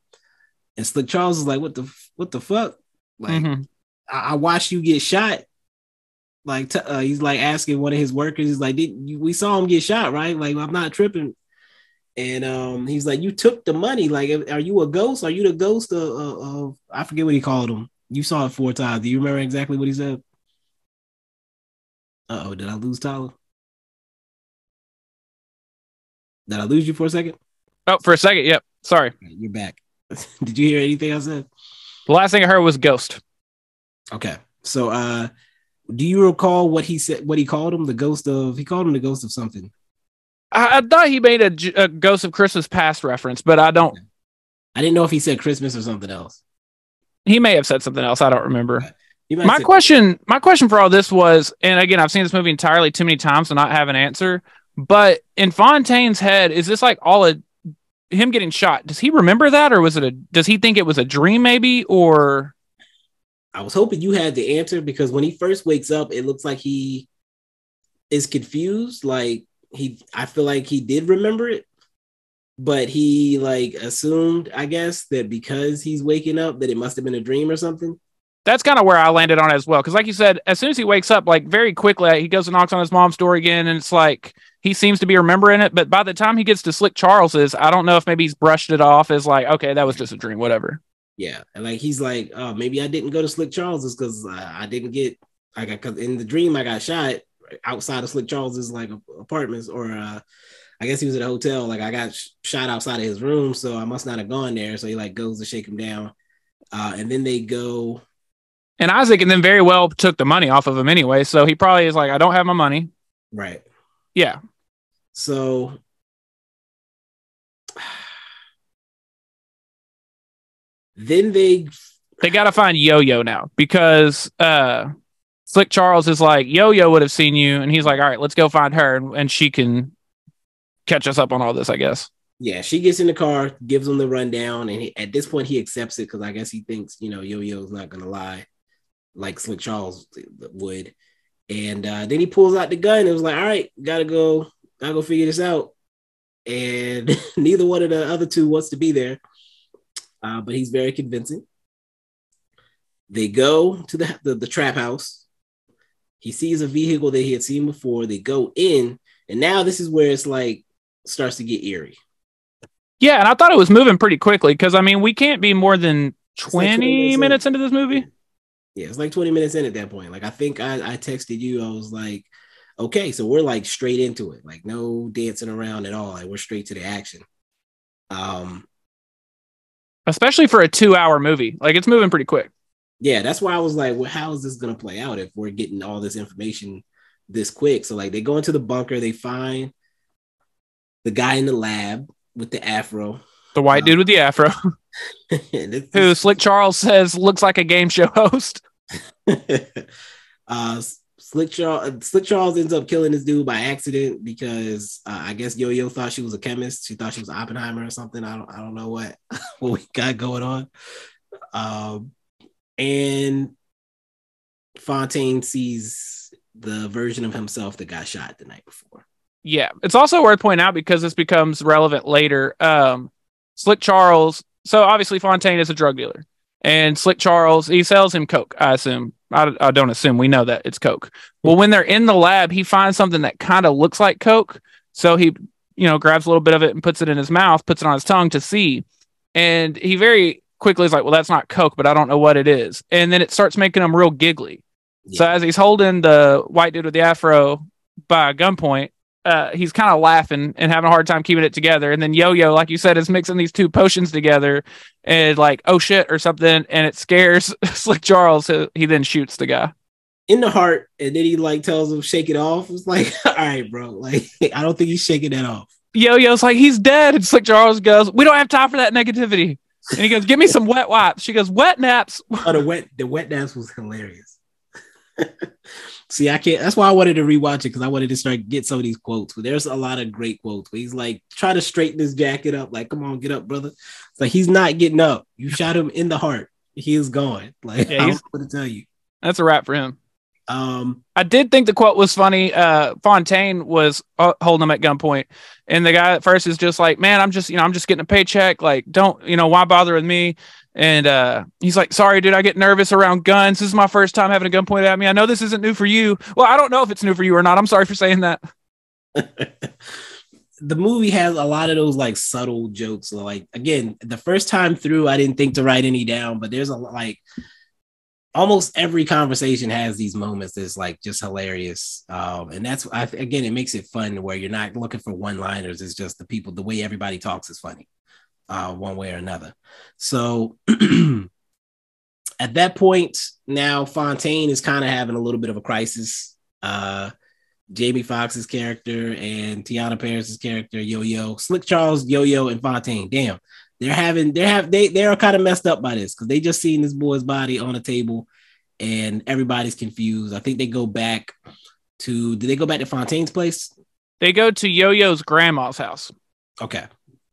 and Slick Charles is like, "What the what the fuck? Like, mm-hmm. I, I, watched you get shot." Like t- uh, he's like asking one of his workers, he's like, "Did you, we saw him get shot, right? Like I'm not tripping." And um, he's like, "You took the money. Like, are you a ghost? Are you the ghost of, of, of I forget what he called him. You saw it four times. Do you remember exactly what he said?" Uh oh, did I lose Tyler? Did I lose you for a second? Oh, for a second. Yep. Sorry. You're back. [laughs] Did you hear anything I said? The last thing I heard was ghost. Okay. So uh do you recall what he said what he called him? The ghost of he called him the ghost of something. I, I thought he made a, a, Ghost of Christmas Past reference, but I don't. I didn't know if he said Christmas or something else. He may have said something else. I don't remember. My question, my question for all this was, and again, I've seen this movie entirely too many times to not have an answer. But in Fontaine's head, is this like all a him getting shot? Does he remember that, or was it a? Does he think it was a dream, maybe, or? I was hoping you had the answer because when he first wakes up, it looks like he is confused. Like he, I feel like he did remember it, but he like assumed, I guess, that because he's waking up, that it must have been a dream or something that's kind of where I landed on as well. Because, like you said, as soon as he wakes up, like very quickly, he goes and knocks on his mom's door again, and it's like he seems to be remembering it. But by the time he gets to Slick Charles's, I don't know if maybe he's brushed it off as like, okay, that was just a dream, whatever. Yeah, and like he's like, oh, maybe I didn't go to Slick Charles's because I, I, didn't get, I got because in the dream I got shot outside of Slick Charles's like apartments, or uh, I guess he was at a hotel. Like I got sh- shot outside of his room, so I must not have gone there. So he like goes to shake him down, uh, and then they go and Isaac and then very well took the money off of him anyway. So he probably is like, I don't have my money. Right. Yeah. So [sighs] then they they got to find Yo Yo now because uh Slick Charles is like Yo Yo would have seen you, and he's like, all right, let's go find her, and, and she can catch us up on all this, I guess. Yeah, she gets in the car, gives him the rundown, and he, at this point he accepts it because I guess he thinks you know Yo Yo's not gonna lie like Slick Charles would. And uh, then he pulls out the gun. It was like, all right, gotta go, gotta go figure this out. And [laughs] neither one of the other two wants to be there, uh, but he's very convincing. They go to the, the, the trap house. He sees a vehicle that he had seen before. They go in, and now this is where it's like starts to get eerie. Yeah, and I thought it was moving pretty quickly because I mean we can't be more than 20, like 20 minutes, minutes into this movie yeah, it's like 20 minutes in at that point. Like I think I, I texted you, I was like, okay, so we're like straight into it, like no dancing around at all. Like we're straight to the action. Um especially for a two hour movie. Like it's moving pretty quick. Yeah, that's why I was like, well, how is this gonna play out if we're getting all this information this quick? So like they go into the bunker, they find the guy in the lab with the afro. The white um, dude with the afro. [laughs] who Slick Charles says looks like a game show host. [laughs] uh, Slick Charles, Slick Charles ends up killing this dude by accident because uh, I guess Yo Yo thought she was a chemist. She thought she was Oppenheimer or something. I don't, I don't know what [laughs] what we got going on. Um, and Fontaine sees the version of himself that got shot the night before. Yeah, it's also worth pointing out because this becomes relevant later. Um, Slick Charles so obviously Fontaine is a drug dealer, and Slick Charles he sells him coke. I assume. I, I don't assume. We know that it's coke. Well, when they're in the lab, he finds something that kind of looks like coke. So he, you know, grabs a little bit of it and puts it in his mouth, puts it on his tongue to see, and he very quickly is like, "Well, that's not coke, but I don't know what it is." And then it starts making him real giggly. Yeah. So as he's holding the white dude with the afro by a gunpoint, uh, he's kind of laughing and having a hard time keeping it together. And then Yo Yo, like you said, is mixing these two potions together and like, oh shit, or something. And it scares [laughs] Slick Charles. So he then shoots the guy in the heart. And then he like tells him, shake it off. It's like, [laughs] all right, bro. Like, [laughs] I don't think he's shaking that off. Yo Yo's like, he's dead. And Slick Charles goes, we don't have time for that negativity. And he goes, give me some wet wipes. She goes, wet naps. oh, the wet, the wet naps was hilarious. See, I can't. That's why I wanted to rewatch it because I wanted to start get some of these quotes. But there's a lot of great quotes. But he's like, try to straighten this jacket up. Like, come on, get up, brother. It's like he's not getting up. You shot him in the heart. He is gone. Like, yeah, I don't know to tell you. That's a wrap for him. Um, I did think the quote was funny. Uh, Fontaine was uh, holding him at gunpoint, and the guy at first is just like, "Man, I'm just, you know, I'm just getting a paycheck. Like, don't, you know, why bother with me?" And uh, he's like, "Sorry, dude, I get nervous around guns. This is my first time having a gun pointed at me. I know this isn't new for you. Well, I don't know if it's new for you or not. I'm sorry for saying that." [laughs] the movie has a lot of those like subtle jokes. Like again, the first time through, I didn't think to write any down, but there's a like almost every conversation has these moments that's like just hilarious. Um, and that's I, again, it makes it fun where you're not looking for one liners. It's just the people, the way everybody talks is funny, uh, one way or another. So [clears throat] at that point, now Fontaine is kind of having a little bit of a crisis. Uh, Jamie Foxx's character and Teyonah Parris's character, Yo Yo, Slick Charles, Yo Yo, and Fontaine. Damn, they're having they're have they they are kind of messed up by this because they just seen this boy's body on a table, and everybody's confused. I think they go back to did they go back to Fontaine's place? They go to Yo Yo's grandma's house. Okay,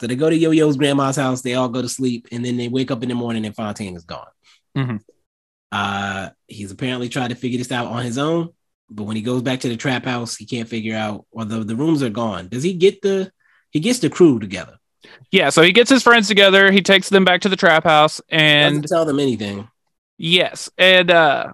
so they go to Yo Yo's grandma's house. They all go to sleep, and then they wake up in the morning and Fontaine is gone. Mm-hmm. Uh, he's apparently tried to figure this out on his own but when he goes back to the trap house, he can't figure out, or the, the rooms are gone. Does he get the he gets the crew together? Yeah, so he gets his friends together, he takes them back to the trap house and Doesn't tell them anything. Yes. And uh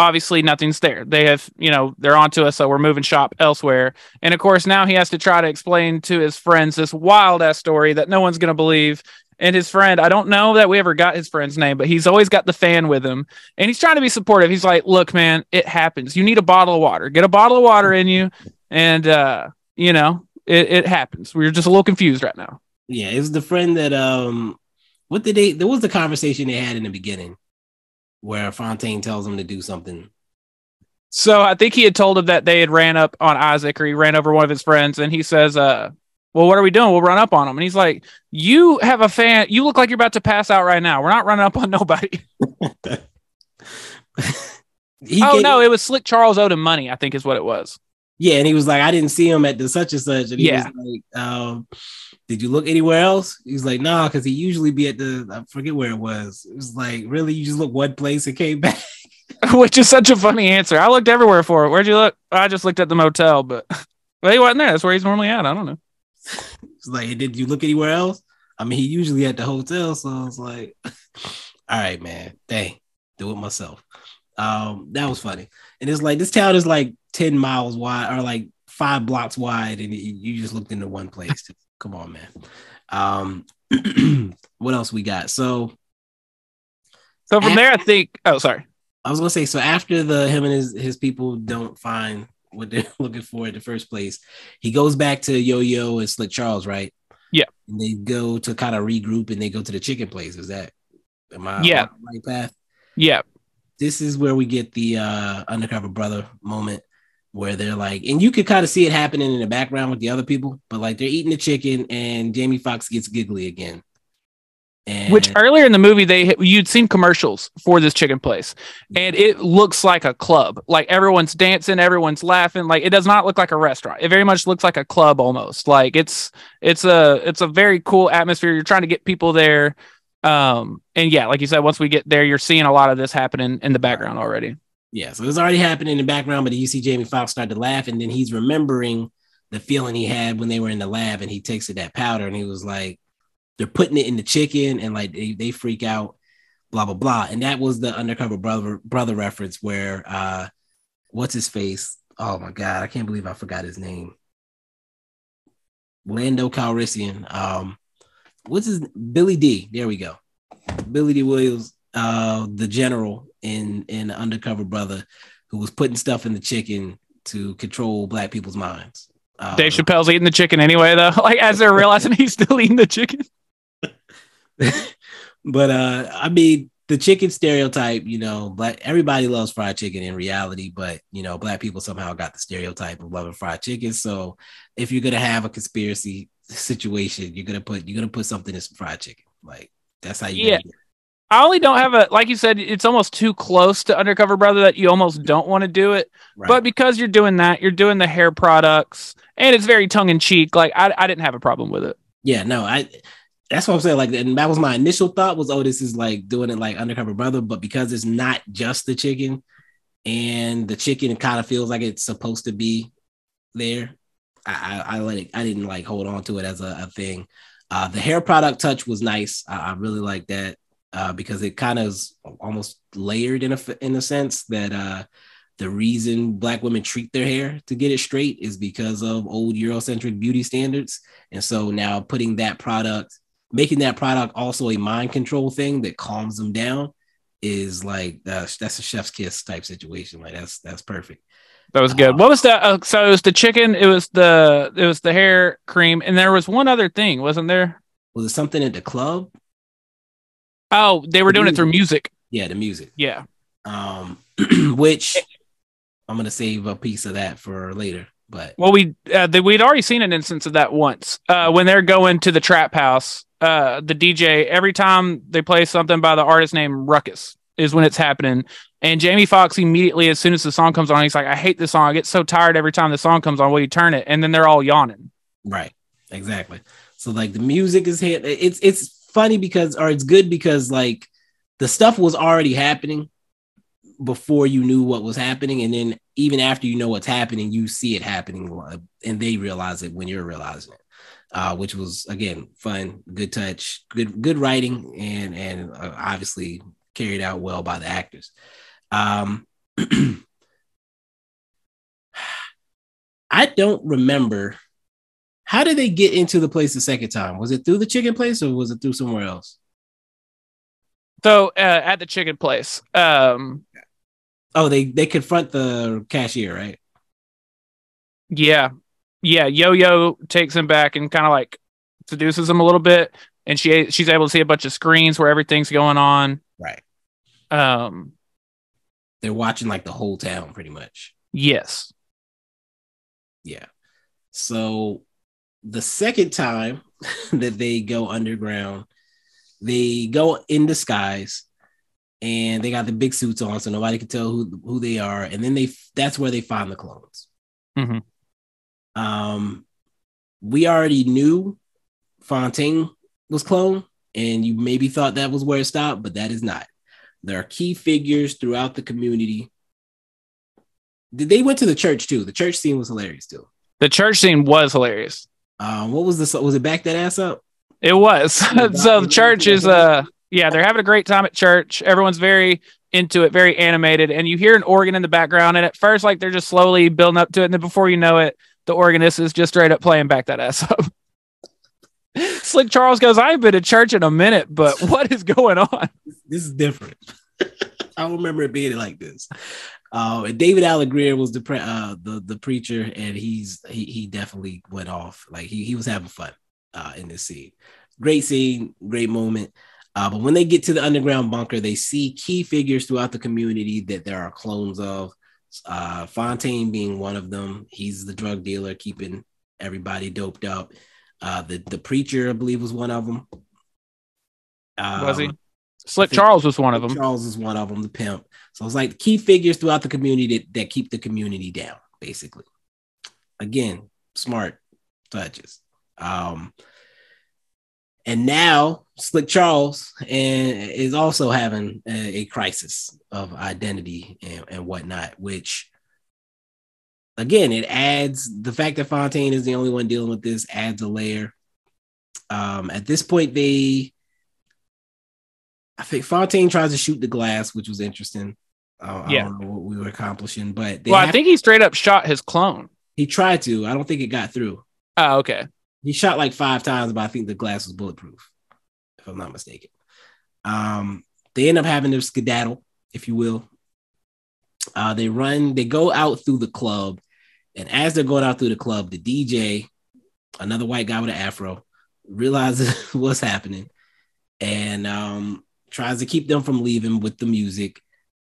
obviously nothing's there. They have, you know, they're onto us, so we're moving shop elsewhere. And of course, now he has to try to explain to his friends this wild ass story that no one's gonna believe and his friend, I don't know that we ever got his friend's name, but he's always got the fan with him and he's trying to be supportive. He's like, look, man, it happens. You need a bottle of water. Get a bottle of water in you. And, uh, you know, it, it happens. We're just a little confused right now. Yeah. It was the friend that, um, what did they, there was the conversation they had in the beginning where Fontaine tells him to do something. So I think he had told him that they had ran up on Isaac or he ran over one of his friends and he says, uh, well, what are we doing? We'll run up on him. And he's like, You have a fan. You look like you're about to pass out right now. We're not running up on nobody. [laughs] [laughs] oh, gave, no. It was Slick Charles owed him money, I think is what it was. Yeah. And he was like, I didn't see him at the such and such. And he yeah. was like, um, Did you look anywhere else? He's like, Nah, because he usually be at the, I forget where it was. It was like, Really? You just look one place and came [laughs] back? [laughs] Which is such a funny answer. I looked everywhere for it. Where'd you look? I just looked at the motel, but [laughs] well, he wasn't there. That's where he's normally at. I don't know. It's like, did you look anywhere else? I mean, he usually at the hotel, so I was like, all right, man, dang, do it myself. Um, that was funny. And it's like this town is like 10 miles wide or like five blocks wide, and you just looked into one place. [laughs] Come on, man. Um, [clears throat] what else we got? So so from after, there, I think. Oh, sorry. I was gonna say. So after the him and his his people don't find what they're [laughs] looking for in the first place. He goes back to Yo Yo and Slick Charles, right? Yeah. And they go to kind of regroup and they go to the chicken place. Is that am I yeah. on the right path? Yeah. This is where we get the uh undercover brother moment where they're like, and you could kind of see it happening in the background with the other people, but like they're eating the chicken and Jamie Foxx gets giggly again. And Which earlier in the movie they you'd seen commercials for this chicken place, and it looks like a club. Like everyone's dancing, everyone's laughing. Like it does not look like a restaurant. It very much looks like a club almost. Like it's it's a it's a very cool atmosphere. You're trying to get people there. Um, and yeah, like you said, once we get there, you're seeing a lot of this happening in the background already. Yeah, so it's already happening in the background, but you see Jamie Foxx start to laugh, and then he's remembering the feeling he had when they were in the lab, and he takes it that powder, and he was like, they're putting it in the chicken and like they, they freak out, blah blah blah. And that was the undercover brother brother reference where uh what's his face? Oh my god, I can't believe I forgot his name. Lando Calrissian. Um what's his Billy Dee. There we go. Billy Dee. Williams, uh, the general in in Undercover Brother, who was putting stuff in the chicken to control black people's minds. Uh, Dave Chappelle's eating the chicken anyway, though. [laughs] Like as they're realizing he's still eating the chicken. [laughs] but uh, I mean, the chicken stereotype, you know, black everybody loves fried chicken in reality, but you know, black people somehow got the stereotype of loving fried chicken. So if you're gonna have a conspiracy situation, you're gonna put you're gonna put something in some fried chicken. Like that's how you yeah. I only don't have a like you said, it's almost too close to undercover brother that you almost don't want to do it. Right. But because you're doing that, you're doing the hair products and it's very tongue in cheek. Like I, I didn't have a problem with it. Yeah, no, I that's what I'm saying. Like, and that was my initial thought was, oh, this is like doing it like Undercover Brother, but because it's not just the chicken, and the chicken kind of feels like it's supposed to be there, I, I, let it. I didn't like hold on to it as a, a thing. Uh, the hair product touch was nice. I, I really like that uh, because it kind of is almost layered in a in a sense that uh, the reason black women treat their hair to get it straight is because of old Eurocentric beauty standards, and so now putting that product making that product also a mind control thing that calms them down is like that's a chef's kiss type situation. Like that's that's perfect. That was good. Uh, what was that? Uh, so it was the chicken. It was the it was the hair cream, and there was one other thing, wasn't there? Was it something at the club? Oh, they were the doing music. it through music. Yeah, the music. Yeah. Um, [clears throat] which I'm gonna save a piece of that for later. But well, we uh, the, we'd already seen an instance of that once uh, when they're going to the trap house. Uh, the DJ every time they play something by the artist named Ruckus is when it's happening. And Jamie Foxx immediately, as soon as the song comes on, he's like, "I hate this song. I get so tired every time the song comes on. Will you turn it?" And then they're all yawning. Right. Exactly. So like the music is hit. It's it's funny because, or it's good because like the stuff was already happening before you knew what was happening, and then even after you know what's happening, you see it happening, and they realize it when you're realizing it. Uh, which was again fun, good touch, good good writing, and and uh, obviously carried out well by the actors. Um, [clears throat] I don't remember how did they get into the place the second time? Was it through the chicken place or was it through somewhere else? So uh, at the chicken place. Um, oh, they they confront the cashier, right? Yeah, yeah. Yo Yo takes him back and kind of like seduces him a little bit, and she she's able to see a bunch of screens where everything's going on. Right. Um, they're watching like the whole town, pretty much. Yes. Yeah. So the second time [laughs] that they go underground, they go in disguise and they got the big suits on so nobody can tell who who they are and then they that's where they find the clones mm-hmm. um we already knew fontaine was clone and you maybe thought that was where it stopped but that is not there are key figures throughout the community they went to the church too the church scene was hilarious too the church scene was hilarious um what was this was it back that ass up it was [laughs] so the church is uh yeah, they're having a great time at church. Everyone's very into it, very animated, and you hear an organ in the background. And at first, like they're just slowly building up to it, and then before you know it, the organist is just straight up playing back that ass up. [laughs] [laughs] Slick Charles goes, "I have been to church in a minute, but [laughs] what is going on?" This is different. I don't remember it being like this. Uh, and David Alan was the pre- uh, the the preacher, and he's he he definitely went off. Like he he was having fun uh, in this scene. Great scene, great moment. Uh, but when they get to the underground bunker, they see key figures throughout the community that there are clones of. Uh, Fontaine being one of them. He's the drug dealer keeping everybody doped up. Uh, the the preacher, I believe, was one of them. Um, was he? Slick Charles was one of them. Charles is one of them, the pimp. So it's like key figures throughout the community that, that keep the community down, basically. Again, smart touches. Um, and now Slick Charles and is also having a, a crisis of identity and, and, whatnot, which again it adds the fact that Fontaine is the only one dealing with this adds a layer. Um, at this point, they I think Fontaine tries to shoot the glass, which was interesting. Uh, yeah. I don't know what we were accomplishing, but well, I think he straight up shot his clone. He tried to. I don't think it got through. Oh, okay. He shot like five times, but I think the glass was bulletproof, if I'm not mistaken. Um, they end up having to skedaddle, if you will. Uh, they run, they go out through the club, and as they're going out through the club, the DJ, another white guy with an afro, realizes [laughs] what's happening and um, tries to keep them from leaving with the music.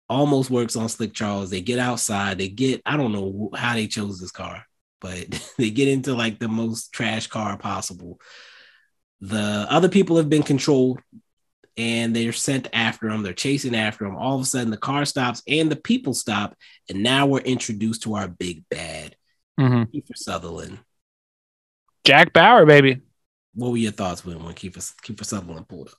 Almost works on Slick Charles. They get outside. They get, I don't know how they chose this car but [laughs] they get into like the most trash car possible. The other people have been controlled and they're sent after them. They're chasing after them. All of a sudden, the car stops and the people stop. And now we're introduced to our big bad, mm-hmm. Kiefer Sutherland. Jack Bauer, baby. What were your thoughts when, when Kiefer, Kiefer Sutherland pulled up?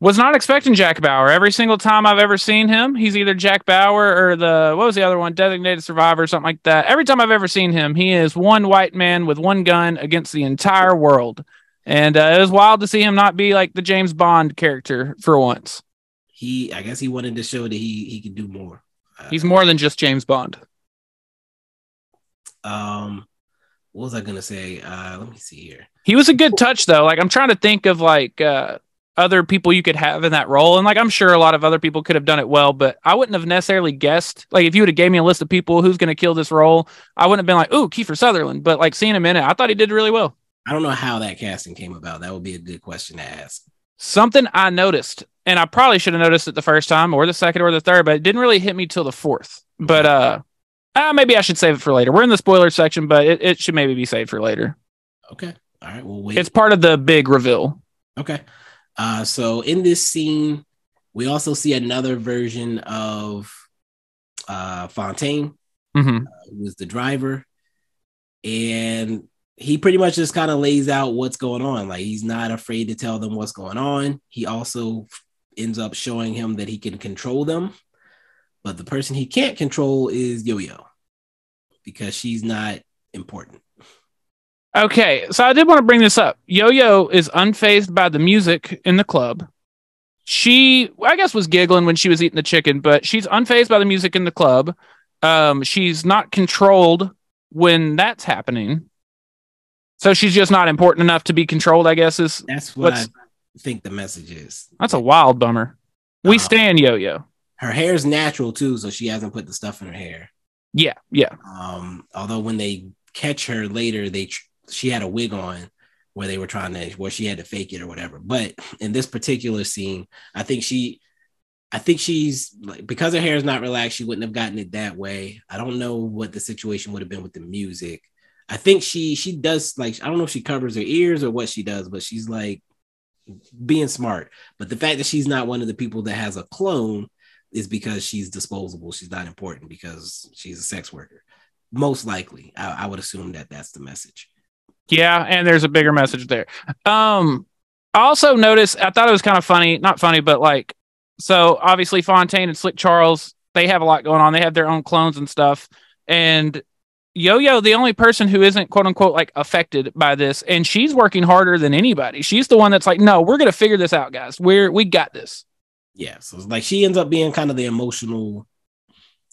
Was not expecting Jack Bauer. Every single time I've ever seen him, he's either Jack Bauer or the what was the other one, Designated Survivor, or something like that. Every time I've ever seen him, he is one white man with one gun against the entire world, and uh, it was wild to see him not be like the James Bond character for once. He, I guess, he wanted to show that he he could do more. Uh, he's more than just James Bond. Um, what was I gonna say? Uh, let me see here. He was a good touch though. Like I'm trying to think of like uh other people you could have in that role. And like I'm sure a lot of other people could have done it well, but I wouldn't have necessarily guessed. Like if you would have gave me a list of people who's going to kill this role, I wouldn't have been like, "Ooh, Kiefer Sutherland." But like seeing him in it, I thought he did really well. I don't know how that casting came about. That would be a good question to ask. Something I noticed, and I probably should have noticed it the first time, or the second, or the third, but it didn't really hit me till the fourth. But uh, uh maybe I should save it for later. We're in the spoiler section, but it, it should maybe be saved for later. Okay. All right. Well, wait. It's part of the big reveal. Okay. Uh, so in this scene, we also see another version of uh, Fontaine, hmm uh, who is the driver, and he pretty much just kind of lays out what's going on. Like he's not afraid to tell them what's going on. He also ends up showing him that he can control them, but the person he can't control is Yo-Yo because she's not important. Okay, so I did want to bring this up. Yo Yo is unfazed by the music in the club. She, I guess, was giggling when she was eating the chicken, but she's unfazed by the music in the club. Um, she's not controlled when that's happening. So she's just not important enough to be controlled, I guess, is That's what I think the message is. that's a wild bummer. We Uh, stand Yo Yo. Her hair's natural too, so she hasn't put the stuff in her hair. Yeah, yeah. Um, although when they catch her later, they tr- she had a wig on where they were trying to where she had to fake it or whatever. But in this particular scene, I think she, I think she's like because her hair is not relaxed, she wouldn't have gotten it that way. I don't know what the situation would have been with the music. I think she she does like I don't know if she covers her ears or what she does, but she's like being smart. But the fact that she's not one of the people that has a clone is because she's disposable. She's not important because she's a sex worker. Most likely, I, I would assume that that's the message. Yeah, and there's a bigger message there. Um, I also noticed I thought it was kind of funny, not funny, but like so obviously Fontaine and Slick Charles, they have a lot going on. They have their own clones and stuff. And Yo Yo, the only person who isn't quote unquote like affected by this, and she's working harder than anybody. She's the one that's like, no, we're gonna figure this out, guys. We're we got this. Yeah, so it's like she ends up being kind of the emotional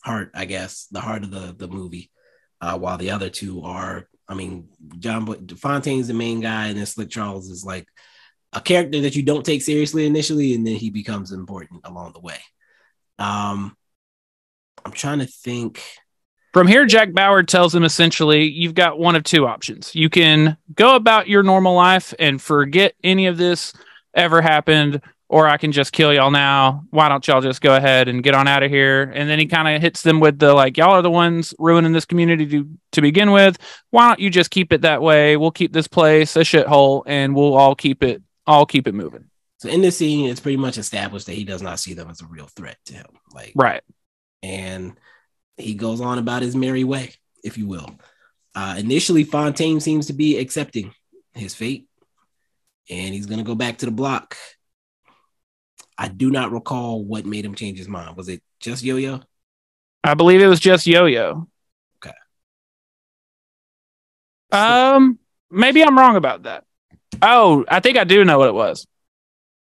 heart, I guess, the heart of the the movie. Uh, while the other two are, I mean, John Fontaine's the main guy, and then Slick Charles is like a character that you don't take seriously initially, and then he becomes important along the way. Um, I'm trying to think. From here, Jack Bauer tells him essentially, you've got one of two options. You can go about your normal life and forget any of this ever happened, or I can just kill y'all now. Why don't y'all just go ahead and get on out of here? And then he kind of hits them with the like, y'all are the ones ruining this community to, to begin with. Why don't you just keep it that way? We'll keep this place a shithole and we'll all keep it, all keep it moving. So in this scene, it's pretty much established that he does not see them as a real threat to him. Like, Right. and he goes on about his merry way, if you will. Uh, initially, Fontaine seems to be accepting his fate, and he's going to go back to the block. I do not recall what made him change his mind. Was it just Yo Yo? I believe it was just Yo Yo. Okay. Um, maybe I'm wrong about that. Oh, I think I do know what it was.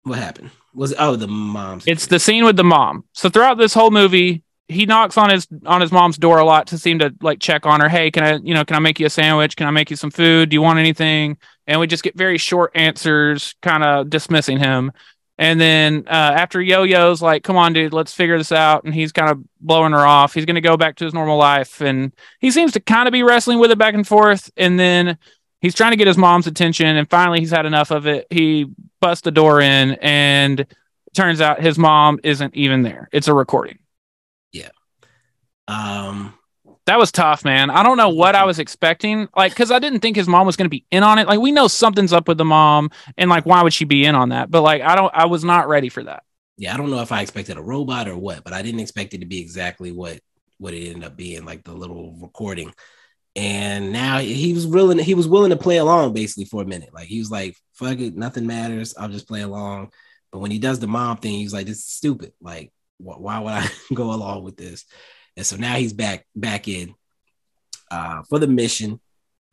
What happened? Was oh the mom's? It's the scene with the mom. So throughout this whole movie, he knocks on his on his mom's door a lot to seem to like check on her. Hey, can I, you know, can I make you a sandwich? Can I make you some food? Do you want anything? And we just get very short answers, kind of dismissing him. And then uh, after Yo-Yo's like, "Come on, dude, let's figure this out," and he's kind of blowing her off. He's going to go back to his normal life, and he seems to kind of be wrestling with it back and forth. And then he's trying to get his mom's attention, and finally he's had enough of it. He busts the door in, and turns out his mom isn't even there. It's a recording. Um, That was tough, man. I don't know what I was expecting. Like, because I didn't think his mom was going to be in on it. Like, we know something's up with the mom, and like, why would she be in on that? But like, I don't. I was not ready for that. yeah, I don't know if I expected a robot or what, but I didn't expect it to be exactly what what it ended up being, like the little recording. And now he was willing, he was willing to play along basically for a minute. Like he was like, fuck it, nothing matters. I'll just play along. But when he does the mom thing, he's like, this is stupid. Like, wh- why would I [laughs] go along with this? And so now he's back back in uh for the mission.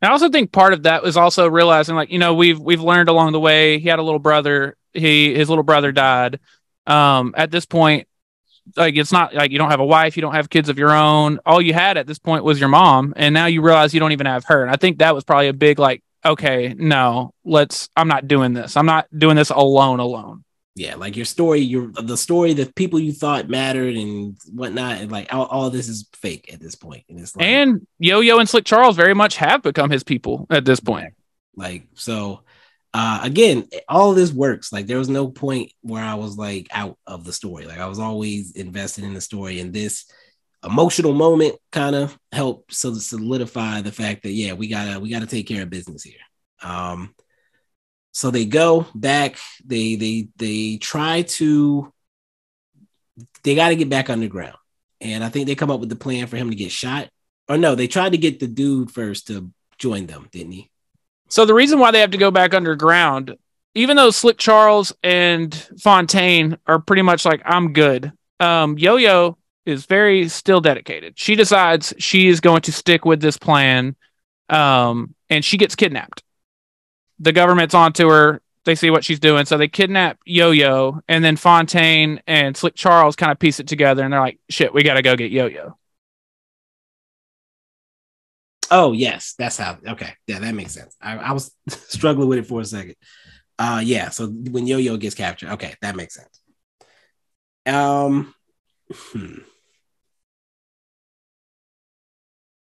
I also think part of that was also realizing, like, you know, we've we've learned along the way. He had a little brother. He his little brother died. Um, at this point, like it's not like you don't have a wife, you don't have kids of your own. All you had at this point was your mom, and now you realize you don't even have her. And I think that was probably a big like, okay, no, let's. I'm not doing this. I'm not doing this alone. Alone. Yeah, like your story, your the story that people you thought mattered and whatnot, and like all, all this is fake at this point. And it's like, and Yo Yo and Slick Charles very much have become his people at this point. Like so, uh, again, all of this works. Like there was no point where I was like out of the story. Like I was always invested in the story, and this emotional moment kind of helped so solidify the fact that yeah, we gotta we gotta take care of business here. Um, so they go back. They they they try to. They got to get back underground, and I think they come up with the plan for him to get shot. Or no, they tried to get the dude first to join them, didn't he? So the reason why they have to go back underground, even though Slick Charles and Fontaine are pretty much like, I'm good. Um, Yo Yo is very still dedicated. She decides she is going to stick with this plan. Um, and she gets kidnapped. The government's onto her. They see what she's doing. So they kidnap Yo Yo. And then Fontaine and Slick Charles kind of piece it together. And they're like, shit, we got to go get Yo Yo. Oh yes, that's how. Okay, yeah, that makes sense. I, I was [laughs] struggling with it for a second. Uh, yeah. So when Yo Yo gets captured, okay, that makes sense. Um, hmm.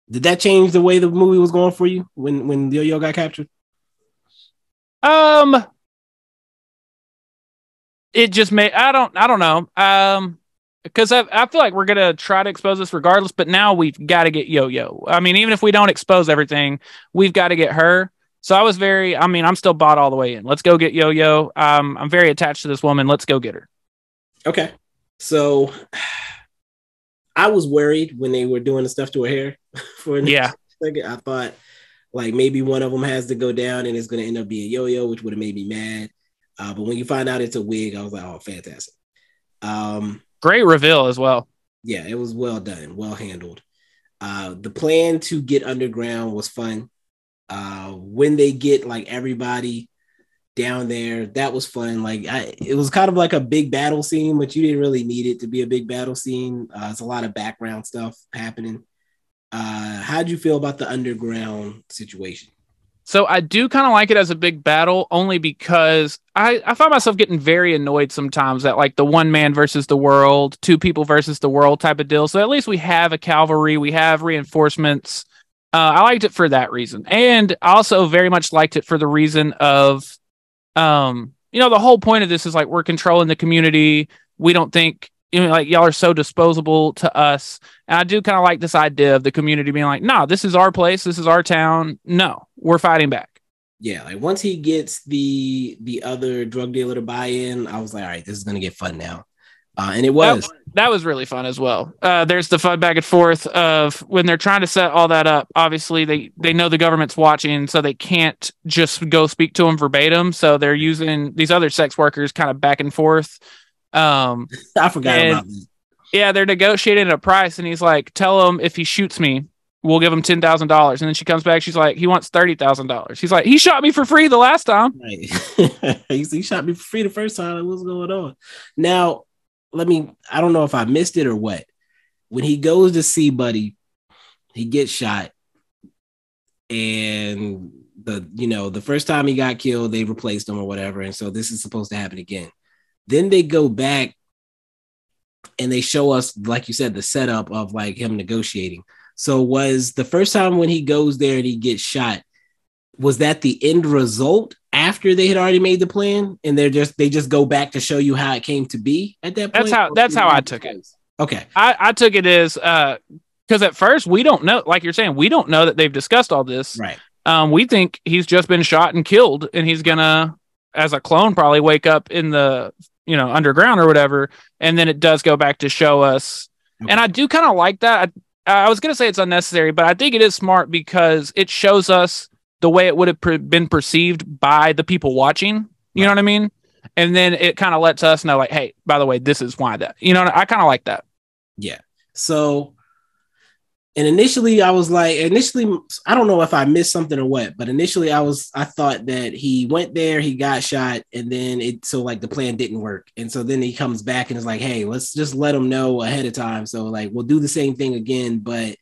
did that change the way the movie was going for you when when Yo Yo got captured? Um, it just made. I don't. I don't know. Um, because I, I feel like we're gonna try to expose this regardless, but now we've got to get Yo Yo. I mean, even if we don't expose everything, we've got to get her. So I was very, I mean, I'm still bought all the way in. Let's go get Yo Yo. Um, I'm very attached to this woman. Let's go get her. Okay, so [sighs] I was worried when they were doing the stuff to her hair [laughs] for a yeah. second. I thought like maybe one of them has to go down and it's going to end up being Yo Yo, which would have made me mad. Uh, but when you find out it's a wig, I was like, oh, fantastic. Um, Great reveal as well. Yeah, it was well done, well handled. Uh, the plan to get underground was fun. Uh, when they get like everybody down there, that was fun. Like I, it was kind of like a big battle scene, but you didn't really need it to be a big battle scene. Uh, it's a lot of background stuff happening. Uh, how'd you feel about the underground situation? So I do kind of like it as a big battle only because I, I find myself getting very annoyed sometimes at like the one man versus the world, two people versus the world type of deal. So at least we have a cavalry, we have reinforcements. Uh, I liked it for that reason. And also very much liked it for the reason of, um, you know, the whole point of this is like we're controlling the community. We don't think you know, like y'all are so disposable to us. And I do kind of like this idea of the community being like, nah, this is our place, this is our town. No, we're fighting back. Yeah, like once he gets the the other drug dealer to buy in, I was like, all right, this is gonna get fun now. Uh, and it was. That, that, was really fun as well. Uh, there's the fun back and forth of when they're trying to set all that up. Obviously, they they know the government's watching, so they can't just go speak to them verbatim. So they're using these other sex workers kind of back and forth um, [laughs] I forgot and, about that. Yeah, they're negotiating a price, and he's like, "Tell him if he shoots me, we'll give him ten thousand dollars." And then she comes back, she's like, "He wants thirty thousand dollars." He's like, "He shot me for free the last time." Right. [laughs] he shot me for free the first time. Like, what's going on? Now, let me. I don't know if I missed it or what. When he goes to see Buddy, he gets shot, and the you know the first time he got killed, they replaced him or whatever, and so this is supposed to happen again. Then they go back and they show us, like you said, the setup of like him negotiating. So was the first time when he goes there and he gets shot, was that the end result after they had already made the plan and they're just they just go back to show you how it came to be at that point? That's how that's how I took it. Okay. I, I took it as uh because at first we don't know, like you're saying, we don't know that they've discussed all this. Right. Um, we think he's just been shot and killed, and he's gonna, as a clone, probably wake up in the you know underground or whatever and then it does go back to show us. Okay. and i do kind of like that. I, I, was going to say it's unnecessary but i think it is smart because it shows us the way it would have pre- been perceived by the people watching you right. know what i mean? And then it kind of lets us know like hey by the way this is why that you know i kind of like that. Yeah. So and initially I was like, initially, I don't know if I missed something or what, but initially I was, I thought that he went there, he got shot, and then it, so like the plan didn't work. And so then he comes back and is like, hey, let's just let him know ahead of time. So like, we'll do the same thing again, but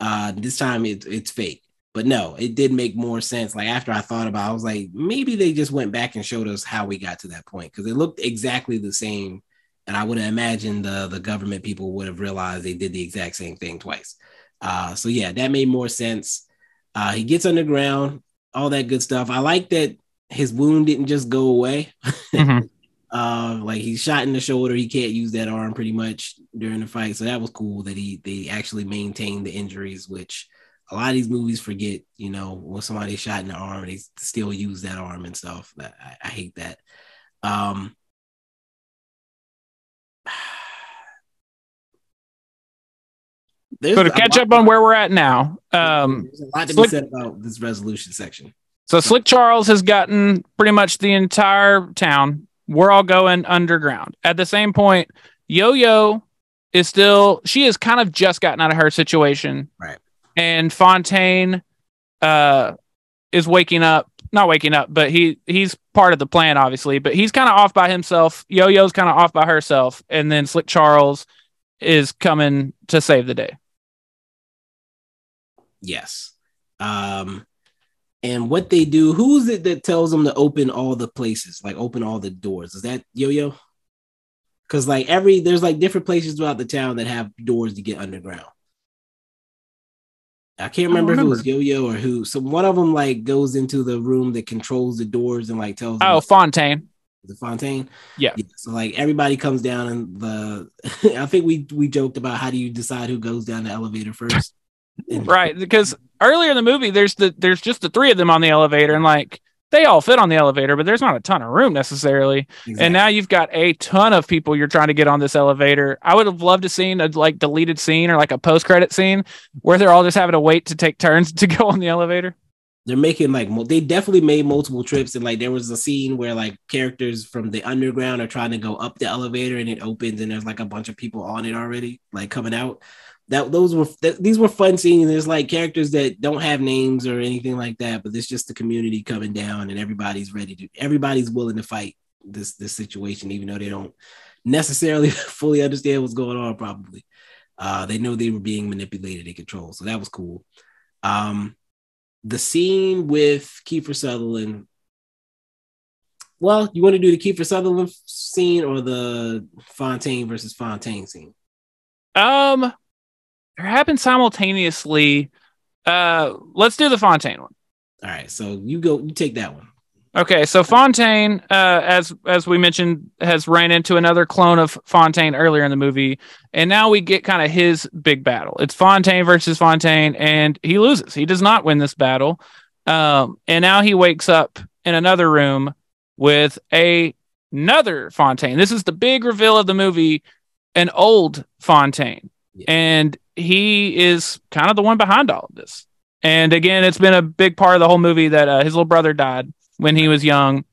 uh, this time it, it's fake. but no, it did make more sense. Like after I thought about, it, I was like, maybe they just went back and showed us how we got to that point because it looked exactly the same. And I would have imagined the the government people would have realized they did the exact same thing twice. Uh, so yeah, that made more sense. Uh, he gets underground, all that good stuff. I like that his wound didn't just go away. [laughs] Mm-hmm. uh, like he's shot in the shoulder, he can't use that arm pretty much during the fight. So that was cool that he they actually maintained the injuries, which a lot of these movies forget, you know, when somebody shot in the arm, they still use that arm and stuff. I, I hate that. Um, so to catch up on where we're at now, um, there's a lot to Slick, be said about this resolution section. So Slick Charles has gotten pretty much the entire town. We're all going underground. At the same point, Yo Yo is still she has kind of just gotten out of her situation. Right and Fontaine uh, is waking up, not waking up, but he he's part of the plan, obviously, but he's kind of off by himself. Yo Yo's kind of off by herself, and then Slick Charles is coming to save the day. Yes. Um, and what they do, who's it that tells them to open all the places, like open all the doors? Is that Yo Yo? Because like every there's like different places throughout the town that have doors to get underground. I can't remember, I remember. if it was Yo Yo or who. So one of them like goes into the room that controls the doors and like tells. Oh, Fontaine. The Fontaine. Yeah. yeah. So like everybody comes down and the. [laughs] I think we we joked about how do you decide who goes down the elevator first. [laughs] right, because earlier in the movie, there's the there's just the three of them on the elevator, and like they all fit on the elevator, but there's not a ton of room necessarily. Exactly. And now you've got a ton of people you're trying to get on this elevator. I would have loved to seen a like deleted scene or like a post credit scene where they're all just having to wait to take turns [laughs] to go on the elevator. They're making like they definitely made multiple trips, and like there was a scene where like characters from the underground are trying to go up the elevator, and it opens, and there's like a bunch of people on it already, like coming out that those were these were fun scenes. There's like characters that don't have names or anything like that, but it's just the community coming down and everybody's ready to everybody's willing to fight this this situation, even though they don't necessarily [laughs] fully understand what's going on. Probably, uh, they know they were being manipulated and controlled, so that was cool. Um, the scene with Kiefer Sutherland. Well, you want to do the Kiefer Sutherland scene or the Fontaine versus Fontaine scene? Um, they happen simultaneously. Uh, let's do the Fontaine one. All right, so you go. You take that one. Okay, so Fontaine, uh, as as we mentioned, has ran into another clone of Fontaine earlier in the movie, and now we get kind of his big battle. It's Fontaine versus Fontaine, and he loses. He does not win this battle, um, and now he wakes up in another room with a another Fontaine. This is the big reveal of the movie, an old Fontaine, yeah. and he is kind of the one behind all of this. And again, it's been a big part of the whole movie that uh, his little brother died when he was young,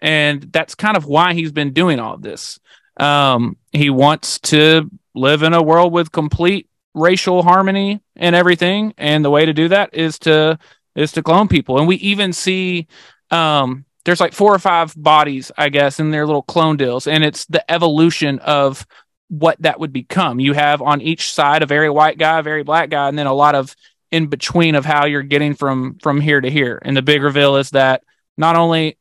and that's kind of why he's been doing all of this. Um, he wants to live in a world with complete racial harmony and everything, and the way to do that is to is to clone people. And we even see um, there's like four or five bodies, I guess, in their little clone deals, and it's the evolution of what that would become. You have on each side a very white guy, a very black guy, and then a lot of in between of how you're getting from from here to here. And the big reveal is that not only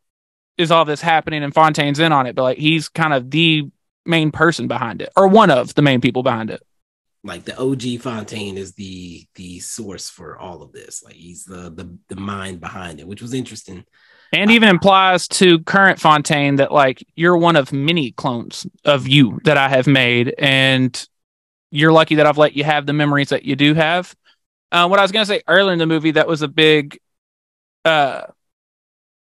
is all this happening and Fontaine's in on it, but like he's kind of the main person behind it, or one of the main people behind it. Like the OG Fontaine is the the source for all of this. Like he's the the the mind behind it, which was interesting and even implies to current Fontaine that like you're one of many clones of you that I have made, and you're lucky that I've let you have the memories that you do have. Uh, what I was gonna say earlier in the movie that was a big, uh,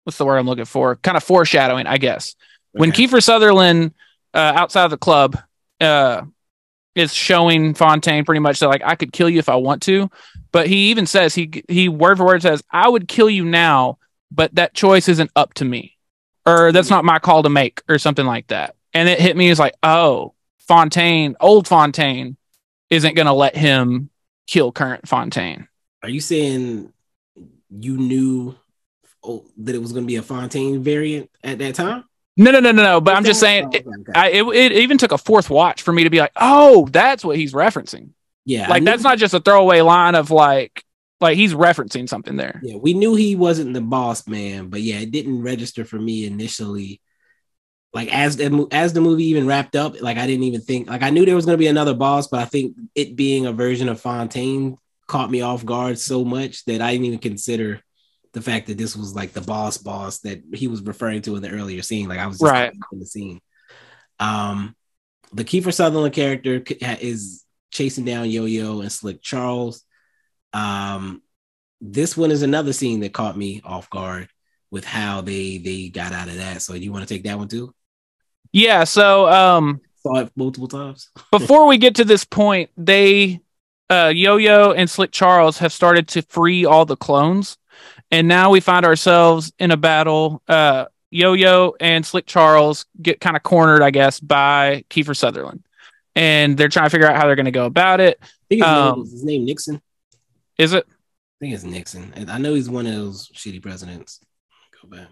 what's the word I'm looking for? Kind of foreshadowing, I guess. Okay. When Kiefer Sutherland uh, outside of the club uh, is showing Fontaine pretty much that like I could kill you if I want to, but he even says he he word for word says I would kill you now but that choice isn't up to me or that's mm-hmm. not my call to make or something like that. And it hit me as like, oh, Fontaine, old Fontaine isn't going to let him kill current Fontaine. Are you saying you knew oh, that it was going to be a Fontaine variant at that time? No, no, no, no, no. But I'm just saying, oh, okay, okay. I, it, it even took a fourth watch for me to be like, oh, that's what he's referencing. Yeah. Like, that's not just a throwaway line of like, like he's referencing something there. Yeah, we knew he wasn't the boss man, but yeah, it didn't register for me initially. Like as the as the movie even wrapped up, like I didn't even think like I knew there was going to be another boss, but I think it being a version of Fontaine caught me off guard so much that I didn't even consider the fact that this was like the boss boss that he was referring to in the earlier scene. Like I was just Right. in the scene. Um, the Kiefer Sutherland character is chasing down Yo-Yo and Slick Charles. Um, this one is another scene that caught me off guard with how they they got out of that. So you want to take that one too? Yeah. So um, Saw it multiple times. [laughs] before we get to this point, they uh, Yo-Yo and Slick Charles have started to free all the clones, and now we find ourselves in a battle. Uh, Yo-Yo and Slick Charles get kind of cornered, I guess, by Kiefer Sutherland, and they're trying to figure out how they're going to go about it. I think Um, his name Nixon. Is it? I think it's Nixon. I know he's one of those shitty presidents. Go back.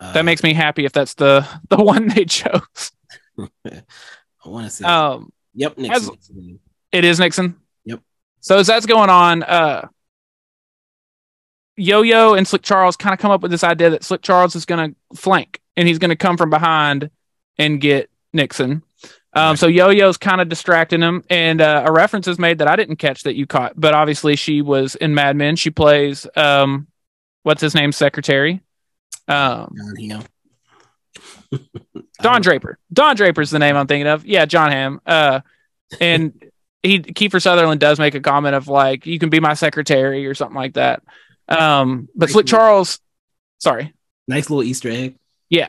Uh, That makes me happy if that's the [laughs] the one they chose. [laughs] I want to say. Um, yep, Nixon. It is Nixon. Yep. So as that's going on, uh Yo-Yo and Slick Charles kind of come up with this idea that Slick Charles is going to flank and he's going to come from behind and get Nixon. Um, So Yo-Yo's kind of distracting him, and uh, a reference is made that I didn't catch that you caught, but obviously she was in Mad Men. She plays um, what's his name, secretary, um, Jon Hamm. Don Draper. Don Draper's the name I'm thinking of. Yeah, Jon Hamm. Uh, and he Kiefer Sutherland does make a comment of like, "You can be my secretary" or something like that. Um, but Slick Charles, sorry, Nice little Easter egg. yeah,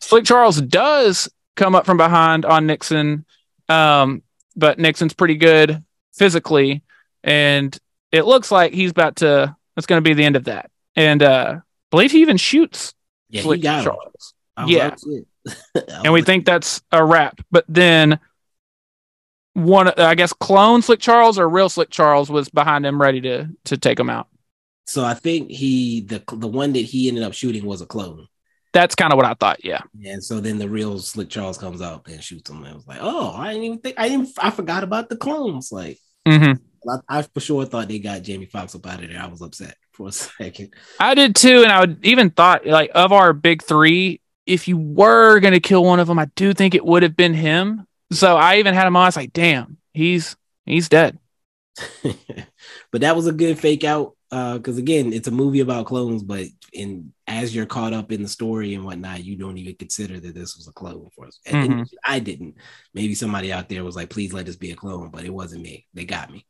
Slick Charles does come up from behind on Nixon, um, but Nixon's pretty good physically, and it looks like he's about to. That's going to be the end of that. And uh, I believe he even shoots Yeah, Slick he got. Charles Yeah. like, shit. [laughs] I and we think that's a wrap. But then one, I guess, clone Slick Charles or real Slick Charles was behind him, ready to to take him out. So I think he the the one that he ended up shooting was a clone. That's kind of what I thought. Yeah, And so then the real Slick Charles comes out and shoots him. And I was like, oh, I didn't even think I didn't I forgot about the clones. Like hmm I, I for sure thought they got Jamie Foxx up out of there. I was upset [laughs] for a second. I did too, and I would even thought like of our big three, if you were gonna kill one of them, I do think it would have been him. So I even had him on. I was like, damn, he's he's dead. [laughs] but that was a good fake out because again, it's a movie about clones, but in as you're caught up in the story and whatnot, you don't even consider that this was a clone for us. And Mhm. I didn't. Maybe somebody out there was like, "Please let this be a clone," but it wasn't me. They got me.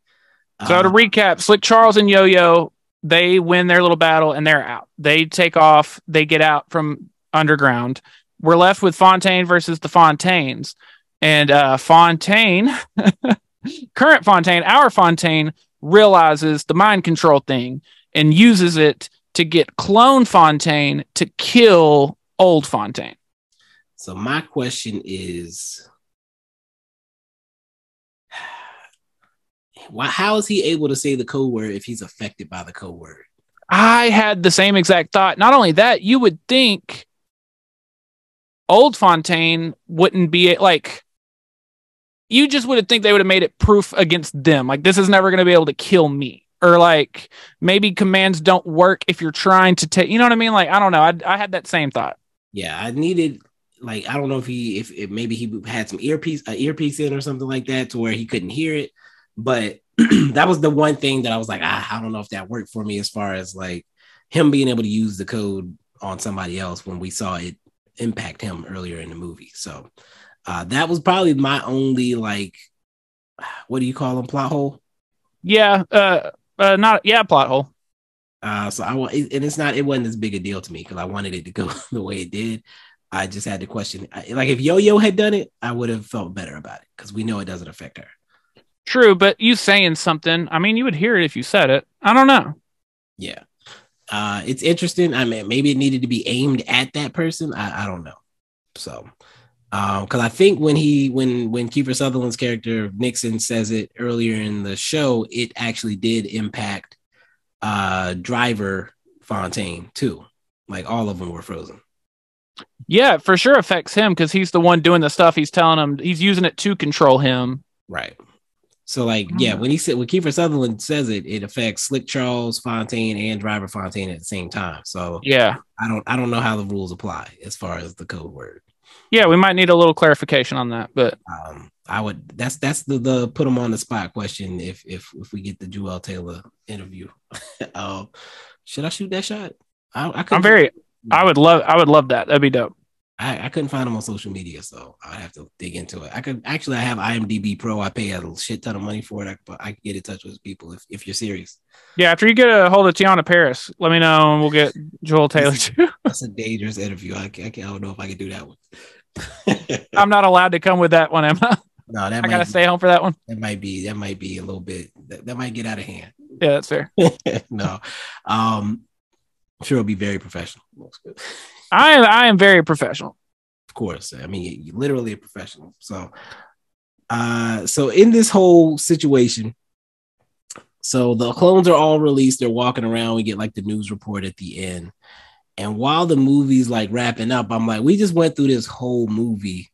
So to Uh, recap, Slick Charles and Yo Yo, they win their little battle and they're out. They take off, they get out from underground. We're left with Fontaine versus the Fontaines. And uh, Fontaine, [laughs] current Fontaine, our Fontaine, realizes the mind control thing and uses it to get clone Fontaine to kill old Fontaine. so my question is, why? How is he able to say the code word if he's affected by the code word? I had the same exact thought. Not only that, you would think old Fontaine wouldn't be like you just would have think they would have made it proof against them. Like this is never going to be able to kill me. Or like maybe commands don't work if you're trying to take. You know what I mean? Like I don't know. I I had that same thought. Yeah, I needed like I don't know if he if, if maybe he had some earpiece a earpiece in or something like that to where he couldn't hear it. But [clears throat] that was the one thing that I was like, ah, I don't know if that worked for me as far as like him being able to use the code on somebody else when we saw it impact him earlier in the movie. So uh, that was probably my only like what do you call them plot hole? Yeah. Uh. Uh. Not. Yeah. Plot hole. Uh, so I wa- and it's not it wasn't as big a deal to me because I wanted it to go [laughs] the way it did. I just had to question I- like if Yo Yo had done it, I would have felt better about it because we know it doesn't affect her. True, but you saying something. I mean, you would hear it if you said it. I don't know. Yeah, uh, it's interesting. I mean, maybe it needed to be aimed at that person. I, I don't know. So, because I think when he when when Kiefer Sutherland's character Nixon says it earlier in the show, it actually did impact uh Driver Fontaine too. Like all of them were frozen. Yeah, for sure affects him because he's the one doing the stuff. He's telling him he's using it to control him. Right. So like, yeah, when he said when Kiefer Sutherland says it, it affects Slick Charles Fontaine and Driver Fontaine at the same time. So Yeah. I don't I don't know how the rules apply as far as the code word. Yeah, we might need a little clarification on that, but Um, I would that's that's the the put them on the spot question if if if we get the Juel Taylor interview. [laughs] um, should I shoot that shot? I, I I'm couldn't- very I would love I would love that. That'd be dope. I, I couldn't find him on social media, so I'd have to dig into it. I could actually I have IMDb Pro. I pay a shit ton of money for it, I, but I can get in touch with people if, if you're serious. Yeah, after you get a hold of Teyonah Parris, let me know and we'll get Juel Taylor too. [laughs] That's a dangerous interview. I, I, can't, I don't know if I can do that one. [laughs] I'm not allowed to come with that one, Emma. no, that I might gotta be, stay home for that one. that might be that might be a little bit that, that might get out of hand. Yeah, that's fair. [laughs] no, um, I'm sure it'll be very professional. Looks good. I am I am very professional. of course. I mean, you're literally a professional. So, uh, so in this whole situation, so the clones are all released. They're walking around. We get like the news report at the end. And while the movie's like wrapping up, I'm like, we just went through this whole movie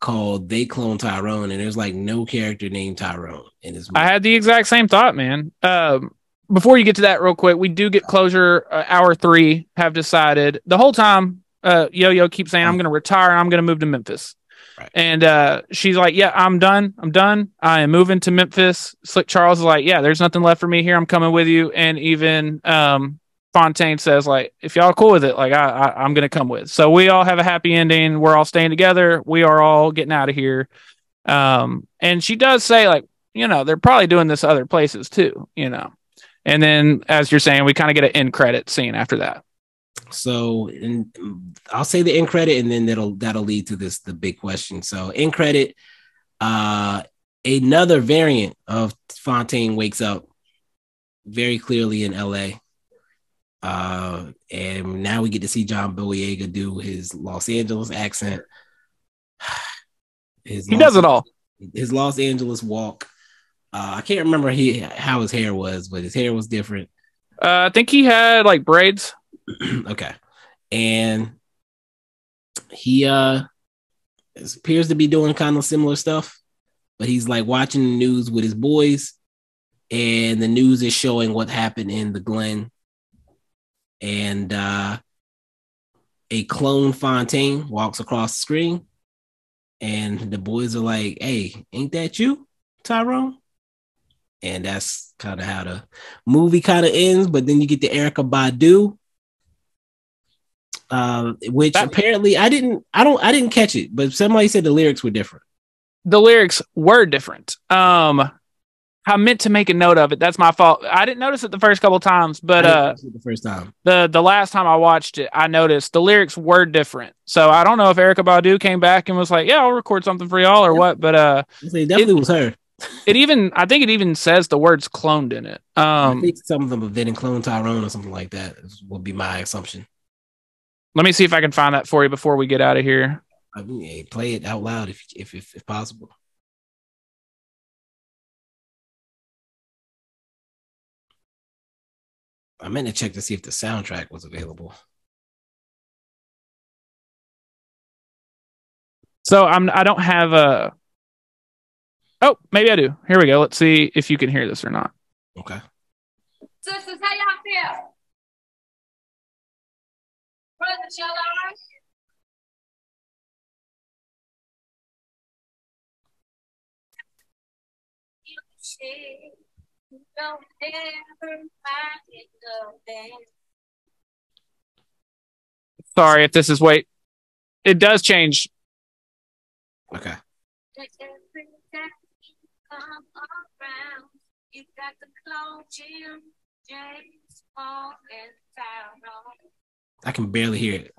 called They Clone Tyrone, and there's like no character named Tyrone in this movie. I had the exact same thought, man. Um, before you get to that, real quick, we do get closure. Uh, hour three have decided the whole time. Uh, Yo Yo keeps saying, "I'm going to retire. I'm going to move to Memphis," Right. and uh, she's like, "Yeah, I'm done. I'm done. I am moving to Memphis." Slick Charles is like, "Yeah, there's nothing left for me here. I'm coming with you." And even um, Fontaine says, "Like, if y'all cool with it, like, I, I I'm going to come with." So we all have a happy ending. We're all staying together. We are all getting out of here. Um, and she does say, like, you know, they're probably doing this other places too, you know. And then, as you're saying, we kind of get an end credit scene after that. So, and I'll say the end credit, and then that'll that'll lead to this the big question. So, end credit, uh, another variant of Fontaine wakes up very clearly in L.A. Uh, and now we get to see John Boyega do his Los Angeles accent. [sighs] His He Los- does it all. His Los Angeles walk. Uh, I can't remember he how his hair was, but his hair was different. Uh, I think he had like braids. [clears throat] okay. And he uh appears to be doing kind of similar stuff, but he's like watching the news with his boys, and the news is showing what happened in the Glen. And uh a clone Fontaine walks across the screen, and the boys are like, Hey, ain't that you, Tyrone? And that's kind of how the movie kind of ends. But then you get the Erykah Badu, uh, which That- apparently I didn't, I don't, I didn't catch it, but somebody said the lyrics were different. The lyrics were different. Um, I meant to make a note of it. That's my fault. I didn't notice it the first couple times, but uh, the first time. the the last time I watched it, I noticed the lyrics were different. So I don't know if Erykah Badu came back and was like, "Yeah, I'll record something for y'all" or what. But uh, It definitely was her. it even I think it even says the words "cloned" in it. I Um, think some of them have been in Clone Tyrone or something like that. Would be my assumption. let me see if I can find that for you before we get out of here. I mean, play it out loud if, if if if possible. I meant to check to see if the soundtrack was available. So I'm I don't have a. Oh, maybe I do. Here we go. Let's see if you can hear this or not. Okay. Sisters, how y'all feel? Brothers, y'all all right? You Sorry if this is wait. It does change. Okay. I can barely hear it.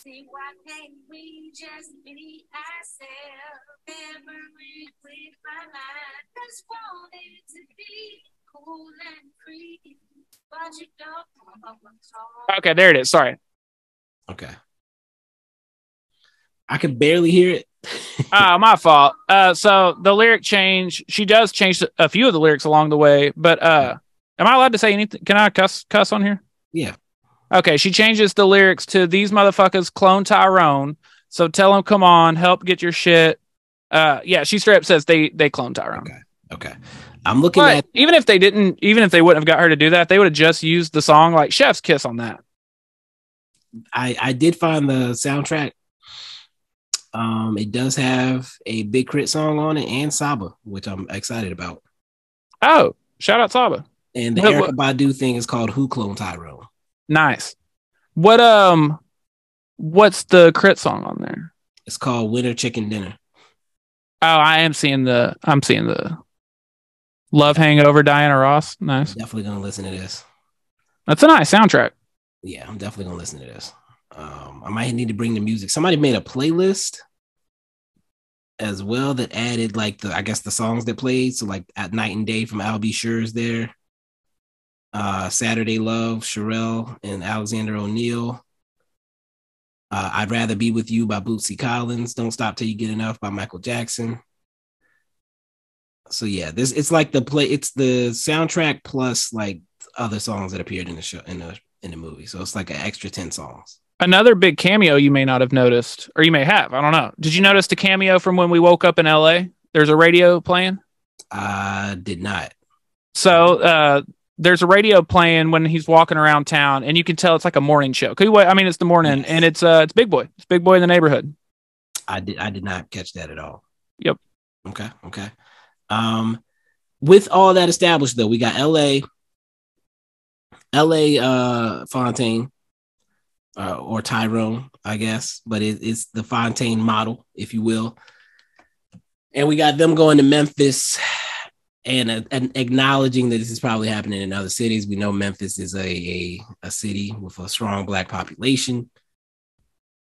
See, why can't we just be ourselves? Memory with my mind. Just wanted to be cool and free. But you don't know. Okay, there it is. Sorry. Okay. I can barely hear it. [laughs] Ah, my fault. Uh, so the lyric change. She does change a few of the lyrics along the way, but uh, am I allowed to say anything? Can I cuss cuss on here? Yeah. Okay, she changes the lyrics to "These motherfuckers clone Tyrone." So tell them, come on, help get your shit. Uh, yeah, she straight up says they they cloned Tyrone. Okay. Okay. I'm looking But at even if they didn't, even if they wouldn't have got her to do that, they would have just used the song like Chef's Kiss on that. I I did find the soundtrack. Um, it does have a Big K.R.I.T song on it and Saba, which I'm excited about. Oh, shout out Saba. And the What- Erykah Badu thing is called Who Cloned Tyrone. Nice. What um what's the K.R.I.T song on there? It's called Winter Chicken Dinner. Oh, I am seeing the I'm seeing the Love Hangover Diana Ross. Nice. Definitely gonna listen to this. That's a nice soundtrack. Yeah, I'm definitely gonna listen to this. Um, I might need to bring the music. Somebody made a playlist as well that added like the I guess the songs that played. So like at night and day from Al B. Sure's there. Uh Saturday Love, Cherrelle and Alexander O'Neal. Uh, I'd rather be with you by Bootsy Collins. Don't stop till you get enough by Michael Jackson. So yeah, this it's like the play. It's the soundtrack plus like other songs that appeared in the show in the in the movie. So it's like an extra ten songs. Another big cameo you may not have noticed, or you may have. I don't know. Did you notice the cameo from when we woke up in LA? There's a radio playing. I did not. So uh, there's a radio playing when he's walking around town, and you can tell it's like a morning show. I mean, it's the morning, and it's uh, it's Big Boy. It's Big Boy in the neighborhood. I did. I did not catch that at all. Yep. Okay. Okay. Um, with all that established, though, we got L.A. L.A. Uh, Fontaine, uh, or Tyrone, I guess, but it, it's the Fontaine model, if you will. And we got them going to Memphis and, uh, and acknowledging that this is probably happening in other cities. We know Memphis is a, a, a city with a strong black population.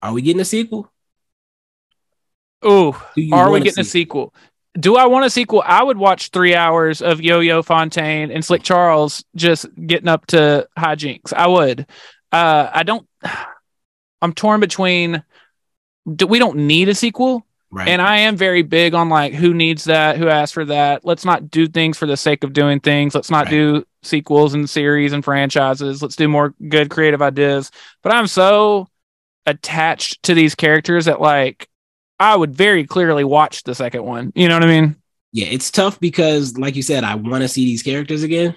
Are we getting a sequel? Oh, are we getting a sequel? Do I want a sequel? I would watch three hours of Yo Yo Fontaine and Slick Charles just getting up to hijinks. I would. Uh, I don't. [sighs] I'm torn between. Do, we don't need a sequel, Right. and I am very big on like who needs that, who asked for that. Let's not do things for the sake of doing things. Let's not Right. do sequels and series and franchises. Let's do more good creative ideas. But I'm so attached to these characters that like I would very clearly watch the second one. You know what I mean? yeah, it's tough because, like you said, I want to see these characters again,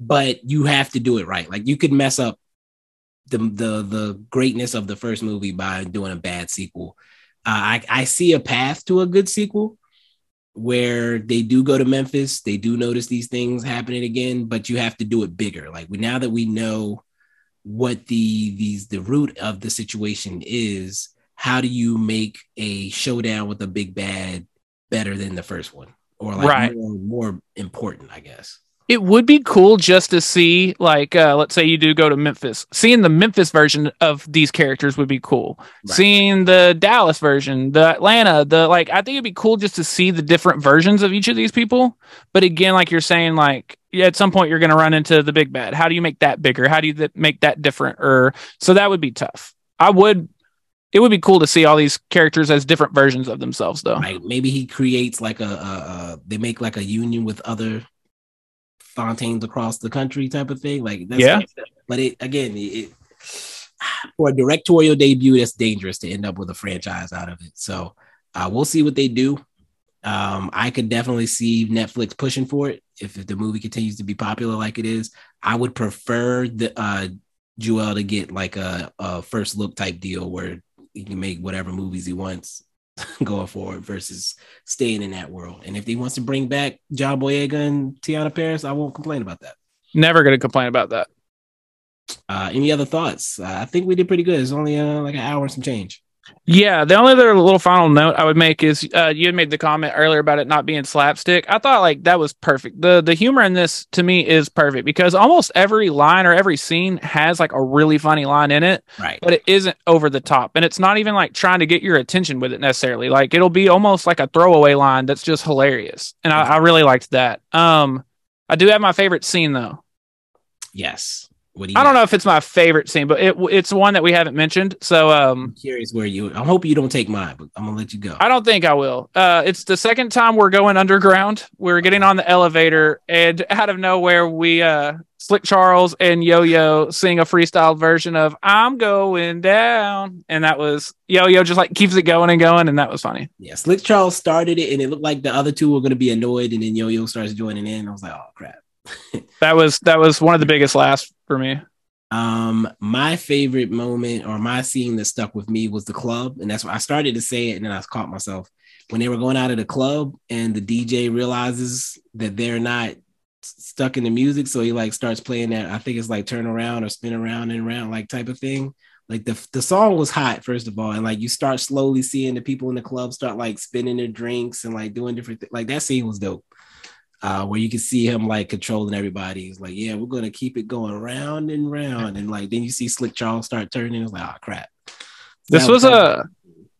but you have to do it right. Like you could mess up the the the greatness of the first movie by doing a bad sequel. Uh, I I see a path to a good sequel where they do go to Memphis, they do notice these things happening again, but you have to do it bigger. Like we now that we know what the these the root of the situation is, how do you make a showdown with a big bad better than the first one or like Right. more, more important i guess It would be cool just to see, like, uh, let's say you do go to Memphis. Seeing the Memphis version of these characters would be cool. Right. Seeing the Dallas version, the Atlanta, the like, I think it'd be cool just to see the different versions of each of these people. But again, like you're saying, like, at some point you're going to run into the big bad. How do you make that bigger? How do you th- make that different? Or so that would be tough. I would. It would be cool to see all these characters as different versions of themselves, though. like maybe he creates like a, a, a they make like a union with other fontaines across the country type of thing. Like that's Yeah. but it again it, it [sighs] for a directorial debut that's dangerous to end up with a franchise out of it. So uh, we'll see what they do. Um, i could definitely see netflix pushing for it if, if the movie continues to be popular like it is. I would prefer the uh Joel to get like a, a first look type deal where he can make whatever movies he wants [laughs] going forward versus staying in that world. And if he wants to bring back John Boyega and Teyonah Parris, I won't complain about that. Never going to complain about that. Uh, any other thoughts? Uh, I think we did pretty good. It's only uh, like an hour and some change. Yeah, the only other little final note I would make is uh, you had made the comment earlier about it not being slapstick. I thought like that was perfect. the The humor in this to me is perfect because almost every line or every scene has like a really funny line in it, Right. but it isn't over the top, and it's not even like trying to get your attention with it necessarily. Like it'll be almost like a throwaway line that's just hilarious, and I, I really liked that. Um, I do have my favorite scene though. Yes. What do you I don't know if it's my favorite scene, but it it's one that we haven't mentioned. So um, I'm curious where you. I hope you don't take mine, but I'm gonna let you go. I don't think I will. Uh, it's the second time we're going underground. We're getting on the elevator, and out of nowhere, we uh, Slick Charles and Yo Yo sing a freestyle version of "I'm Going Down," and that was Yo Yo just like keeps it going and going, and that was funny. Yeah, Slick Charles started it, and it looked like the other two were to be annoyed, and then Yo Yo starts joining in. I was like, oh crap. [laughs] That was that was one of the biggest laughs for me. Um, my favorite moment or my scene that stuck with me was the club, and that's why I started to say it, and then I caught myself when they were going out of the club, and the DJ realizes that they're not stuck in the music, so he like starts playing that. I think it's like turn around or spin around and around, like type of thing. Like the the song was hot, first of all, and like you start slowly seeing the people in the club start like spinning their drinks and like doing different things. Like that scene was dope uh, where you can see him like controlling everybody. He's like, yeah, we're gonna keep it going round and round, and like then you see Slick Charles start turning. It's like, oh crap. This That was a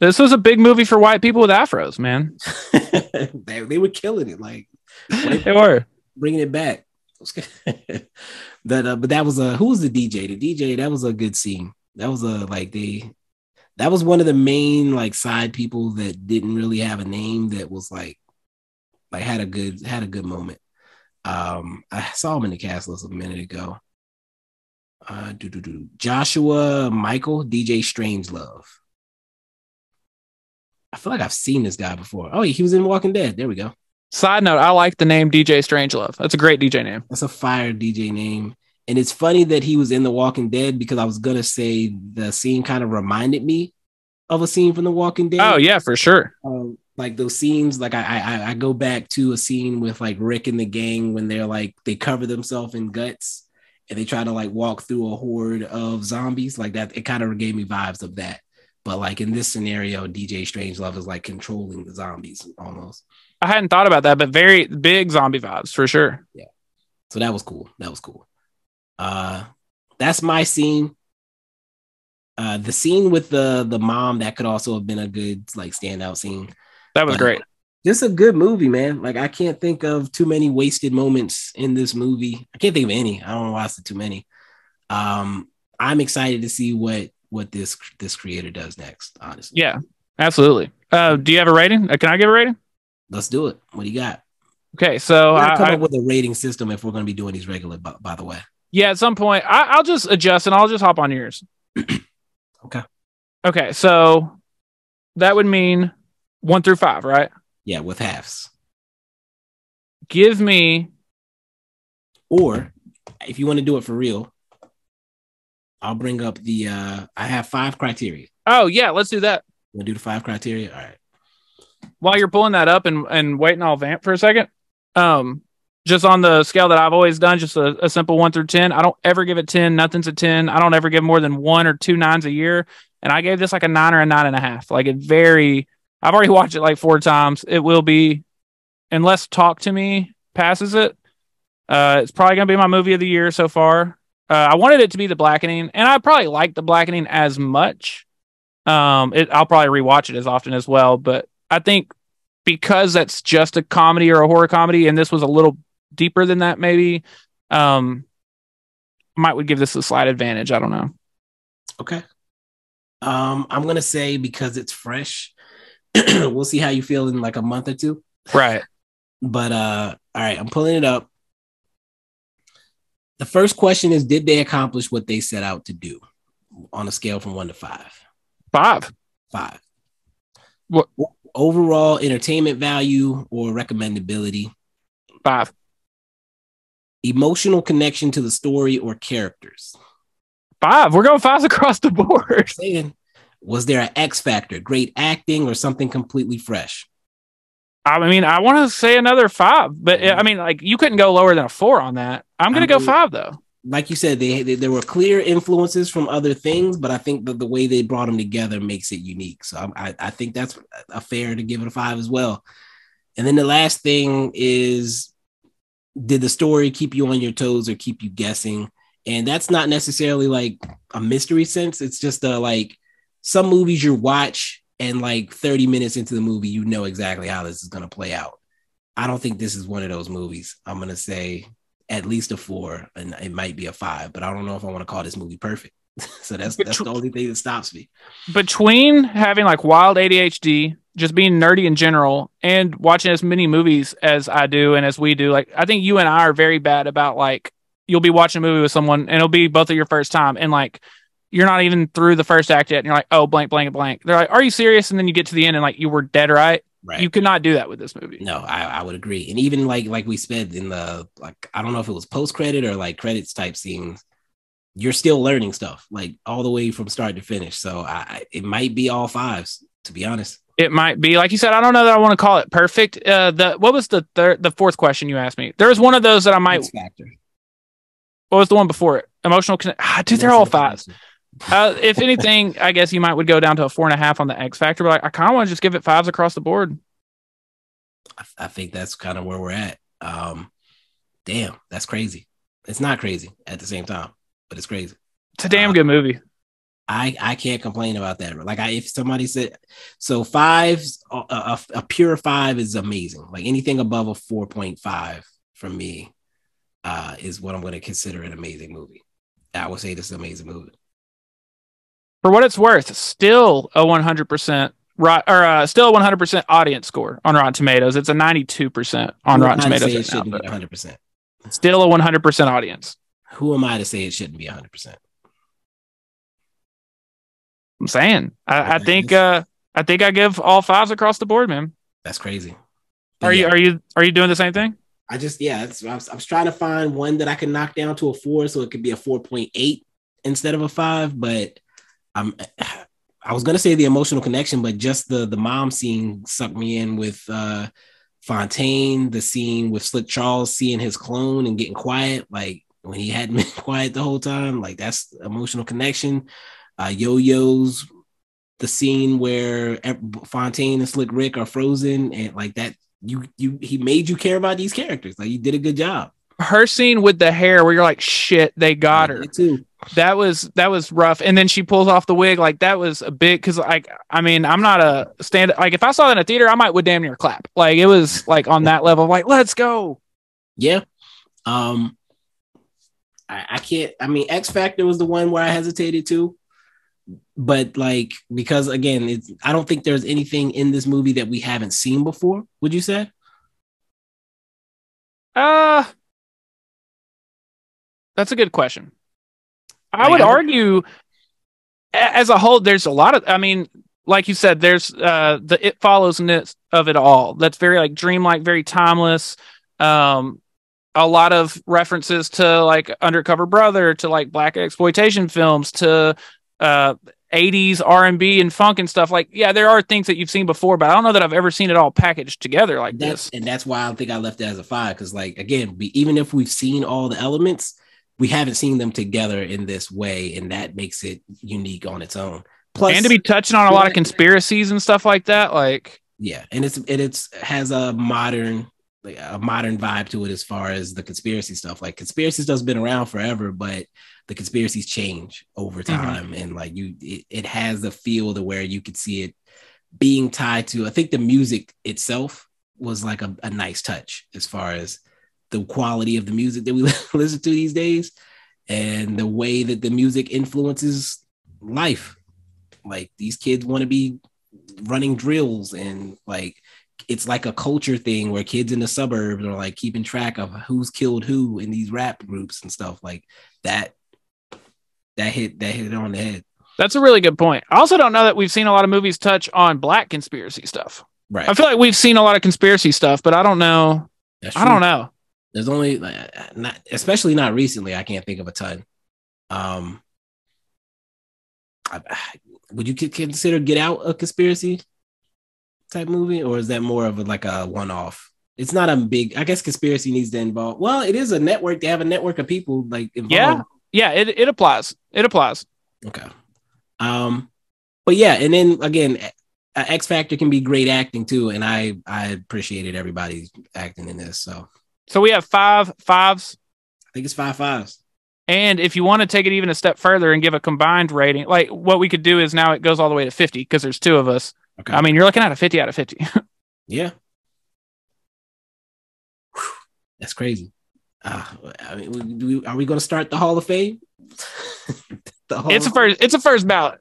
this was a big movie for white people with afros, man. [laughs] they, they were killing it, like [laughs] They were. bringing it back. [laughs] that, uh, but that was a who was the DJ? The DJ that was a good scene. That was a like they. That was one of the main like side people that didn't really have a name that was like, like had a good had a good moment. Um, I saw him in the cast list a minute ago. Uh, do do do Joshua Mikel DJ Strangelove. I feel like I've seen this guy before. Oh, he was in Walking Dead. There we go. Side note, I like the name DJ Strangelove. That's a great DJ name. That's a fire DJ name. And it's funny that he was in The Walking Dead because I was gonna say the scene kind of reminded me of a scene from The Walking Dead. Oh yeah, for sure. Um, like those scenes, like I, I I go back to a scene with like Rick and the gang when they're like they cover themselves in guts and they try to like walk through a horde of zombies like that. It kind of gave me vibes of that. But like in this scenario, DJ Strangelove is like controlling the zombies almost. I hadn't thought about that, but very big zombie vibes for sure. yeah So that was cool. That was cool. Uh that's my scene. Uh the scene with the the mom that could also have been a good like standout scene. That was great. Just a good movie, man. Like I can't think of too many wasted moments in this movie. I can't think of any. I don't know why it's too many. Um I'm excited to see what what this this creator does next, honestly. Yeah, absolutely. Uh, do you have a rating? Uh, can I give a rating? Let's do it. What do you got? Okay, so I, come I- up with a rating system if we're going to be doing these regular. By, by the way, yeah, at some point I, I'll just adjust and I'll just hop on yours. [clears throat] Okay. Okay, so that would mean one through five, right? yeah, with halves. Give me Or if you want to do it for real, I'll bring up the. uh I have five criteria. oh yeah, let's do that. You want do the five criteria? All right. While you're pulling that up and, and waiting, I'll vamp for a second. Um, just on the scale that I've always done, just a, a simple one through ten. I don't ever give it ten. Nothing's a ten. I don't ever give more than one or two nines a year. And I gave this like a nine or a nine and a half. Like it very. I've already watched it like four times. It will be, unless Talk to Me passes it. Uh, it's probably gonna be my movie of the year so far. Uh, I wanted it to be The Blackening, and I probably like The Blackening as much. Um, it, I'll probably rewatch it as often as well, but I think because that's just a comedy or a horror comedy, and this was a little deeper than that, maybe, um, might would give this a slight advantage. I don't know. Okay. Um, I'm gonna say because it's fresh. [clears throat] we'll see how you feel in like a month or two. Right. But uh, all right, I'm pulling it up. The first question is: Did they accomplish what they set out to do on a scale from one to five? Five. Five. What- overall entertainment value or recommendability? Five. Emotional connection to the story or characters? Five. We're going fives across the board. Was there an X factor, great acting, or something completely fresh? I mean, I want to say another five, but I mean, like you couldn't go lower than a four on that. I'm gonna go five though. like you said, they, they there were clear influences from other things, but I think that the way they brought them together makes it unique. So I, I, I think that's a fair to give it a five as well. And then the last thing is, did the story keep you on your toes or keep you guessing? And that's not necessarily like a mystery sense. It's just a like some movies you watch and like 30 minutes into the movie, you know exactly how this is going to play out. I don't think this is one of those movies. I'm going to say at least a four, and it might be a five, but I don't know if I want to call this movie perfect. [laughs] so that's that's the only thing that stops me. Between having like wild ADHD, just being nerdy in general, and watching as many movies as I do and as we do, like I think you and I are very bad about like you'll be watching a movie with someone and it'll be both of your first time and like you're not even through the first act yet and you're like, oh blank, blank, blank. They're like, Are you serious? And then you get to the end and like you were dead right. Right. You could not do that with this movie. no, I, I would agree. And even like like we said in the like I don't know if it was post credit or like credits type scenes, you're still learning stuff like all the way from start to finish. So I, it might be all fives to be honest. It might be like you said. I don't know that I want to call it perfect. Uh, the what was the third, the fourth question you asked me? There was one of those that I might. Factor. What was the one before it? Emotional connect. Ah, dude, they're all fives. Uh, if anything, I guess you might would go down to a four and a half on the X Factor. But like, I kind of want to just give it fives across the board. I, I think that's kind of where we're at. Um, damn, that's crazy. It's not crazy at the same time, but it's crazy. It's a damn Uh, good movie. I I can't complain about that. Like I, if somebody said so, fives a, a, a pure five is amazing. Like anything above a four point five from me uh, is what I'm going to consider an amazing movie. I would say this is an amazing movie. For what it's worth, still a 100% right or uh, still a 100% audience score on Rotten Tomatoes. It's a 92% on Rotten Tomatoes. it shouldn't be 100. percent still a 100% audience. Who am I to say it shouldn't be 100? percent I'm saying. I, I think. Uh, I think I give all fives across the board, man. That's crazy. But Are you are you are you doing the same thing? I just yeah, I, was, I was trying to find one that I can knock down to a four, so it could be a four point eight instead of a five. But I'm [sighs] I was gonna say the emotional connection, but just the the mom scene sucked me in with uh Fontaine, the scene with Slick Charles seeing his clone and getting quiet, like when he hadn't [laughs] been quiet the whole time. Like that's emotional connection. Uh, Yo-Yo's the scene where Fontaine and Slick Rick are frozen, and like that, you you he made you care about these characters. Like you did a good job. Her scene with the hair, where you're like, shit, they got her. Me too. That was that was rough. And then she pulls off the wig, like that was a big because like I mean, I'm not a stand like if I saw that in a theater, I might would damn near clap. Like it was like on that level, like let's go. Yeah. Um, I, I can't. I mean, X Factor was the one where I hesitated to, but like because again, it's I don't think there's anything in this movie that we haven't seen before. Would you say? Uh that's a good question. I would argue as a whole, there's a lot of I mean, like you said, there's uh the it follows of it all. That's very like dreamlike, very timeless. Um a lot of references to like Undercover Brother, to like blaxploitation films, to uh 80s R&B and funk and stuff like yeah there are things that you've seen before but I don't know that I've ever seen it all packaged together like That's this and that's why I think I left it as a five because like again, we, even if we've seen all the elements, we haven't seen them together in this way, and that makes it unique on its own. Plus, and to be touching on a lot of conspiracies and stuff like that like yeah and it's it it's has a modern like a modern vibe to it as far as the conspiracy stuff like conspiracy stuff's been around forever but the conspiracies change over Mhm. time and like you it, it has the feel to where you could see it being tied to i think the music itself was like a, a nice touch as far as the quality of the music that we [laughs] listen to these days and the way that the music influences life. Like these kids want to be running drills and like it's like a culture thing where kids in the suburbs are like keeping track of who's killed who in these rap groups and stuff like that that hit that hit it on the head. That's a really good point. I also don't know that we've seen a lot of movies touch on black conspiracy stuff. Right. I feel like we've seen a lot of conspiracy stuff but I don't know. I don't know there's only like not especially not recently i can't think of a ton um I, [sighs] would you consider get out a conspiracy type movie or is that more of a, like a one-off? It's not a big i guess conspiracy needs to involve well it is a network they have a network of people like involved. Yeah. yeah it, it applies. It applies. Okay. Um but yeah and then again x factor can be great acting too and i i appreciated everybody's acting in this so so we have five fives i think it's five fives And if you want to take it even a step further and give a combined rating, like what we could do is now it goes all the way to 50 because there's two of us. okay I mean, you're looking at a 50 out of 50. [laughs] Yeah. Whew, That's crazy. Uh, I mean, we- do we, are we going to start the Hall of Fame? [laughs] the Hall it's a first it's a first ballot.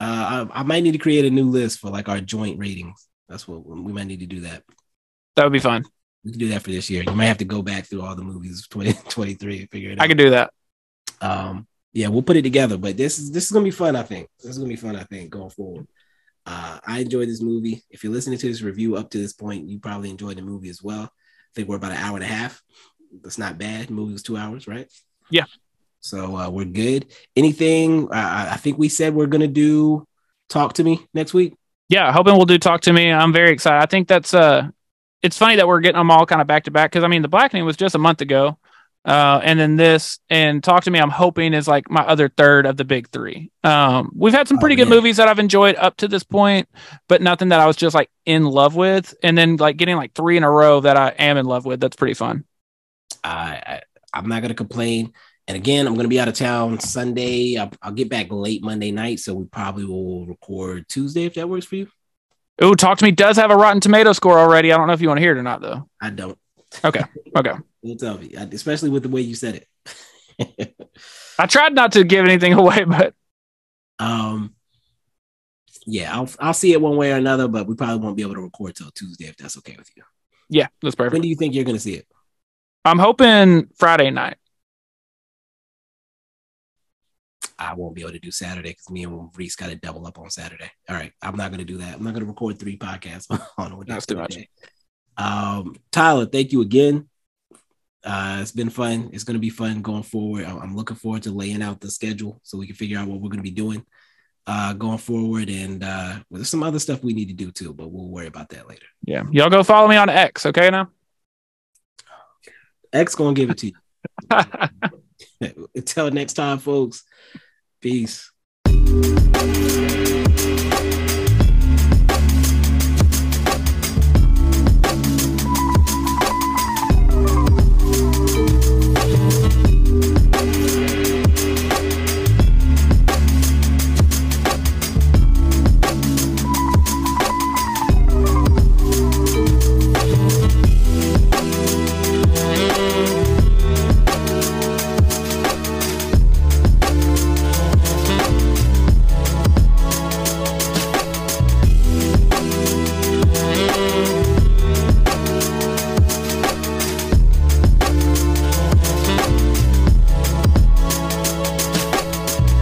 Uh, I, I might need to create a new list for like our joint ratings. That's what we might need to do that. That would be fun. We can do that for this year. You might have to go back through all the movies of 2023 [laughs] and figure it out. I can do that. Um, yeah, we'll put it together. But this is this is gonna be fun. I think this is gonna be fun. I think going forward. Uh, I enjoyed this movie. If you're listening to this review up to this point, you probably enjoyed the movie as well. I think we're about an hour and a half. That's not bad. The movie was two hours, right? Yeah. So uh, we're good. Anything? Uh, I think we said we're gonna do. Talk to me next week. Yeah, hoping we'll do talk to me. I'm very excited. I think that's uh it's funny that we're getting them all kind of back to back because I mean the blackening was just a month ago. Uh, and then this and talk to me. I'm hoping is like my other third of the big three. Um, we've had some pretty Oh, good yeah. movies that I've enjoyed up to this point, but nothing that I was just like in love with. And then like getting like three in a row that I am in love with. That's pretty fun. I, I I'm not gonna complain. And again, I'm gonna be out of town Sunday. I'll, I'll get back late Monday night, so we probably will record Tuesday if that works for you. Ooh, talk to me does have a Rotten Tomato score already. I don't know if you want to hear it or not though. I don't. Okay, okay. [laughs] You'll tell me, especially with the way you said it. I tried not to give anything [laughs] away, but um, yeah, I'll I'll see it one way or another, but we probably won't be able to record till Tuesday if that's okay with you. yeah, that's perfect. When do you think you're gonna see it? I'm hoping Friday night. I won't be able to do Saturday because me and Reese got to double up on Saturday. All right, I'm not gonna do that. I'm not gonna record three podcasts [laughs] on one That's too much. Um, Tyler, thank you again. Uh, it's been fun. It's gonna be fun going forward. I'm looking forward to laying out the schedule so we can figure out what we're gonna be doing uh, going forward. And uh, well, there's some other stuff we need to do too, but we'll worry about that later. Yeah, y'all go follow me on X. Okay, now. X gonna give it to you. [laughs] [laughs] Until next time, folks. Peace.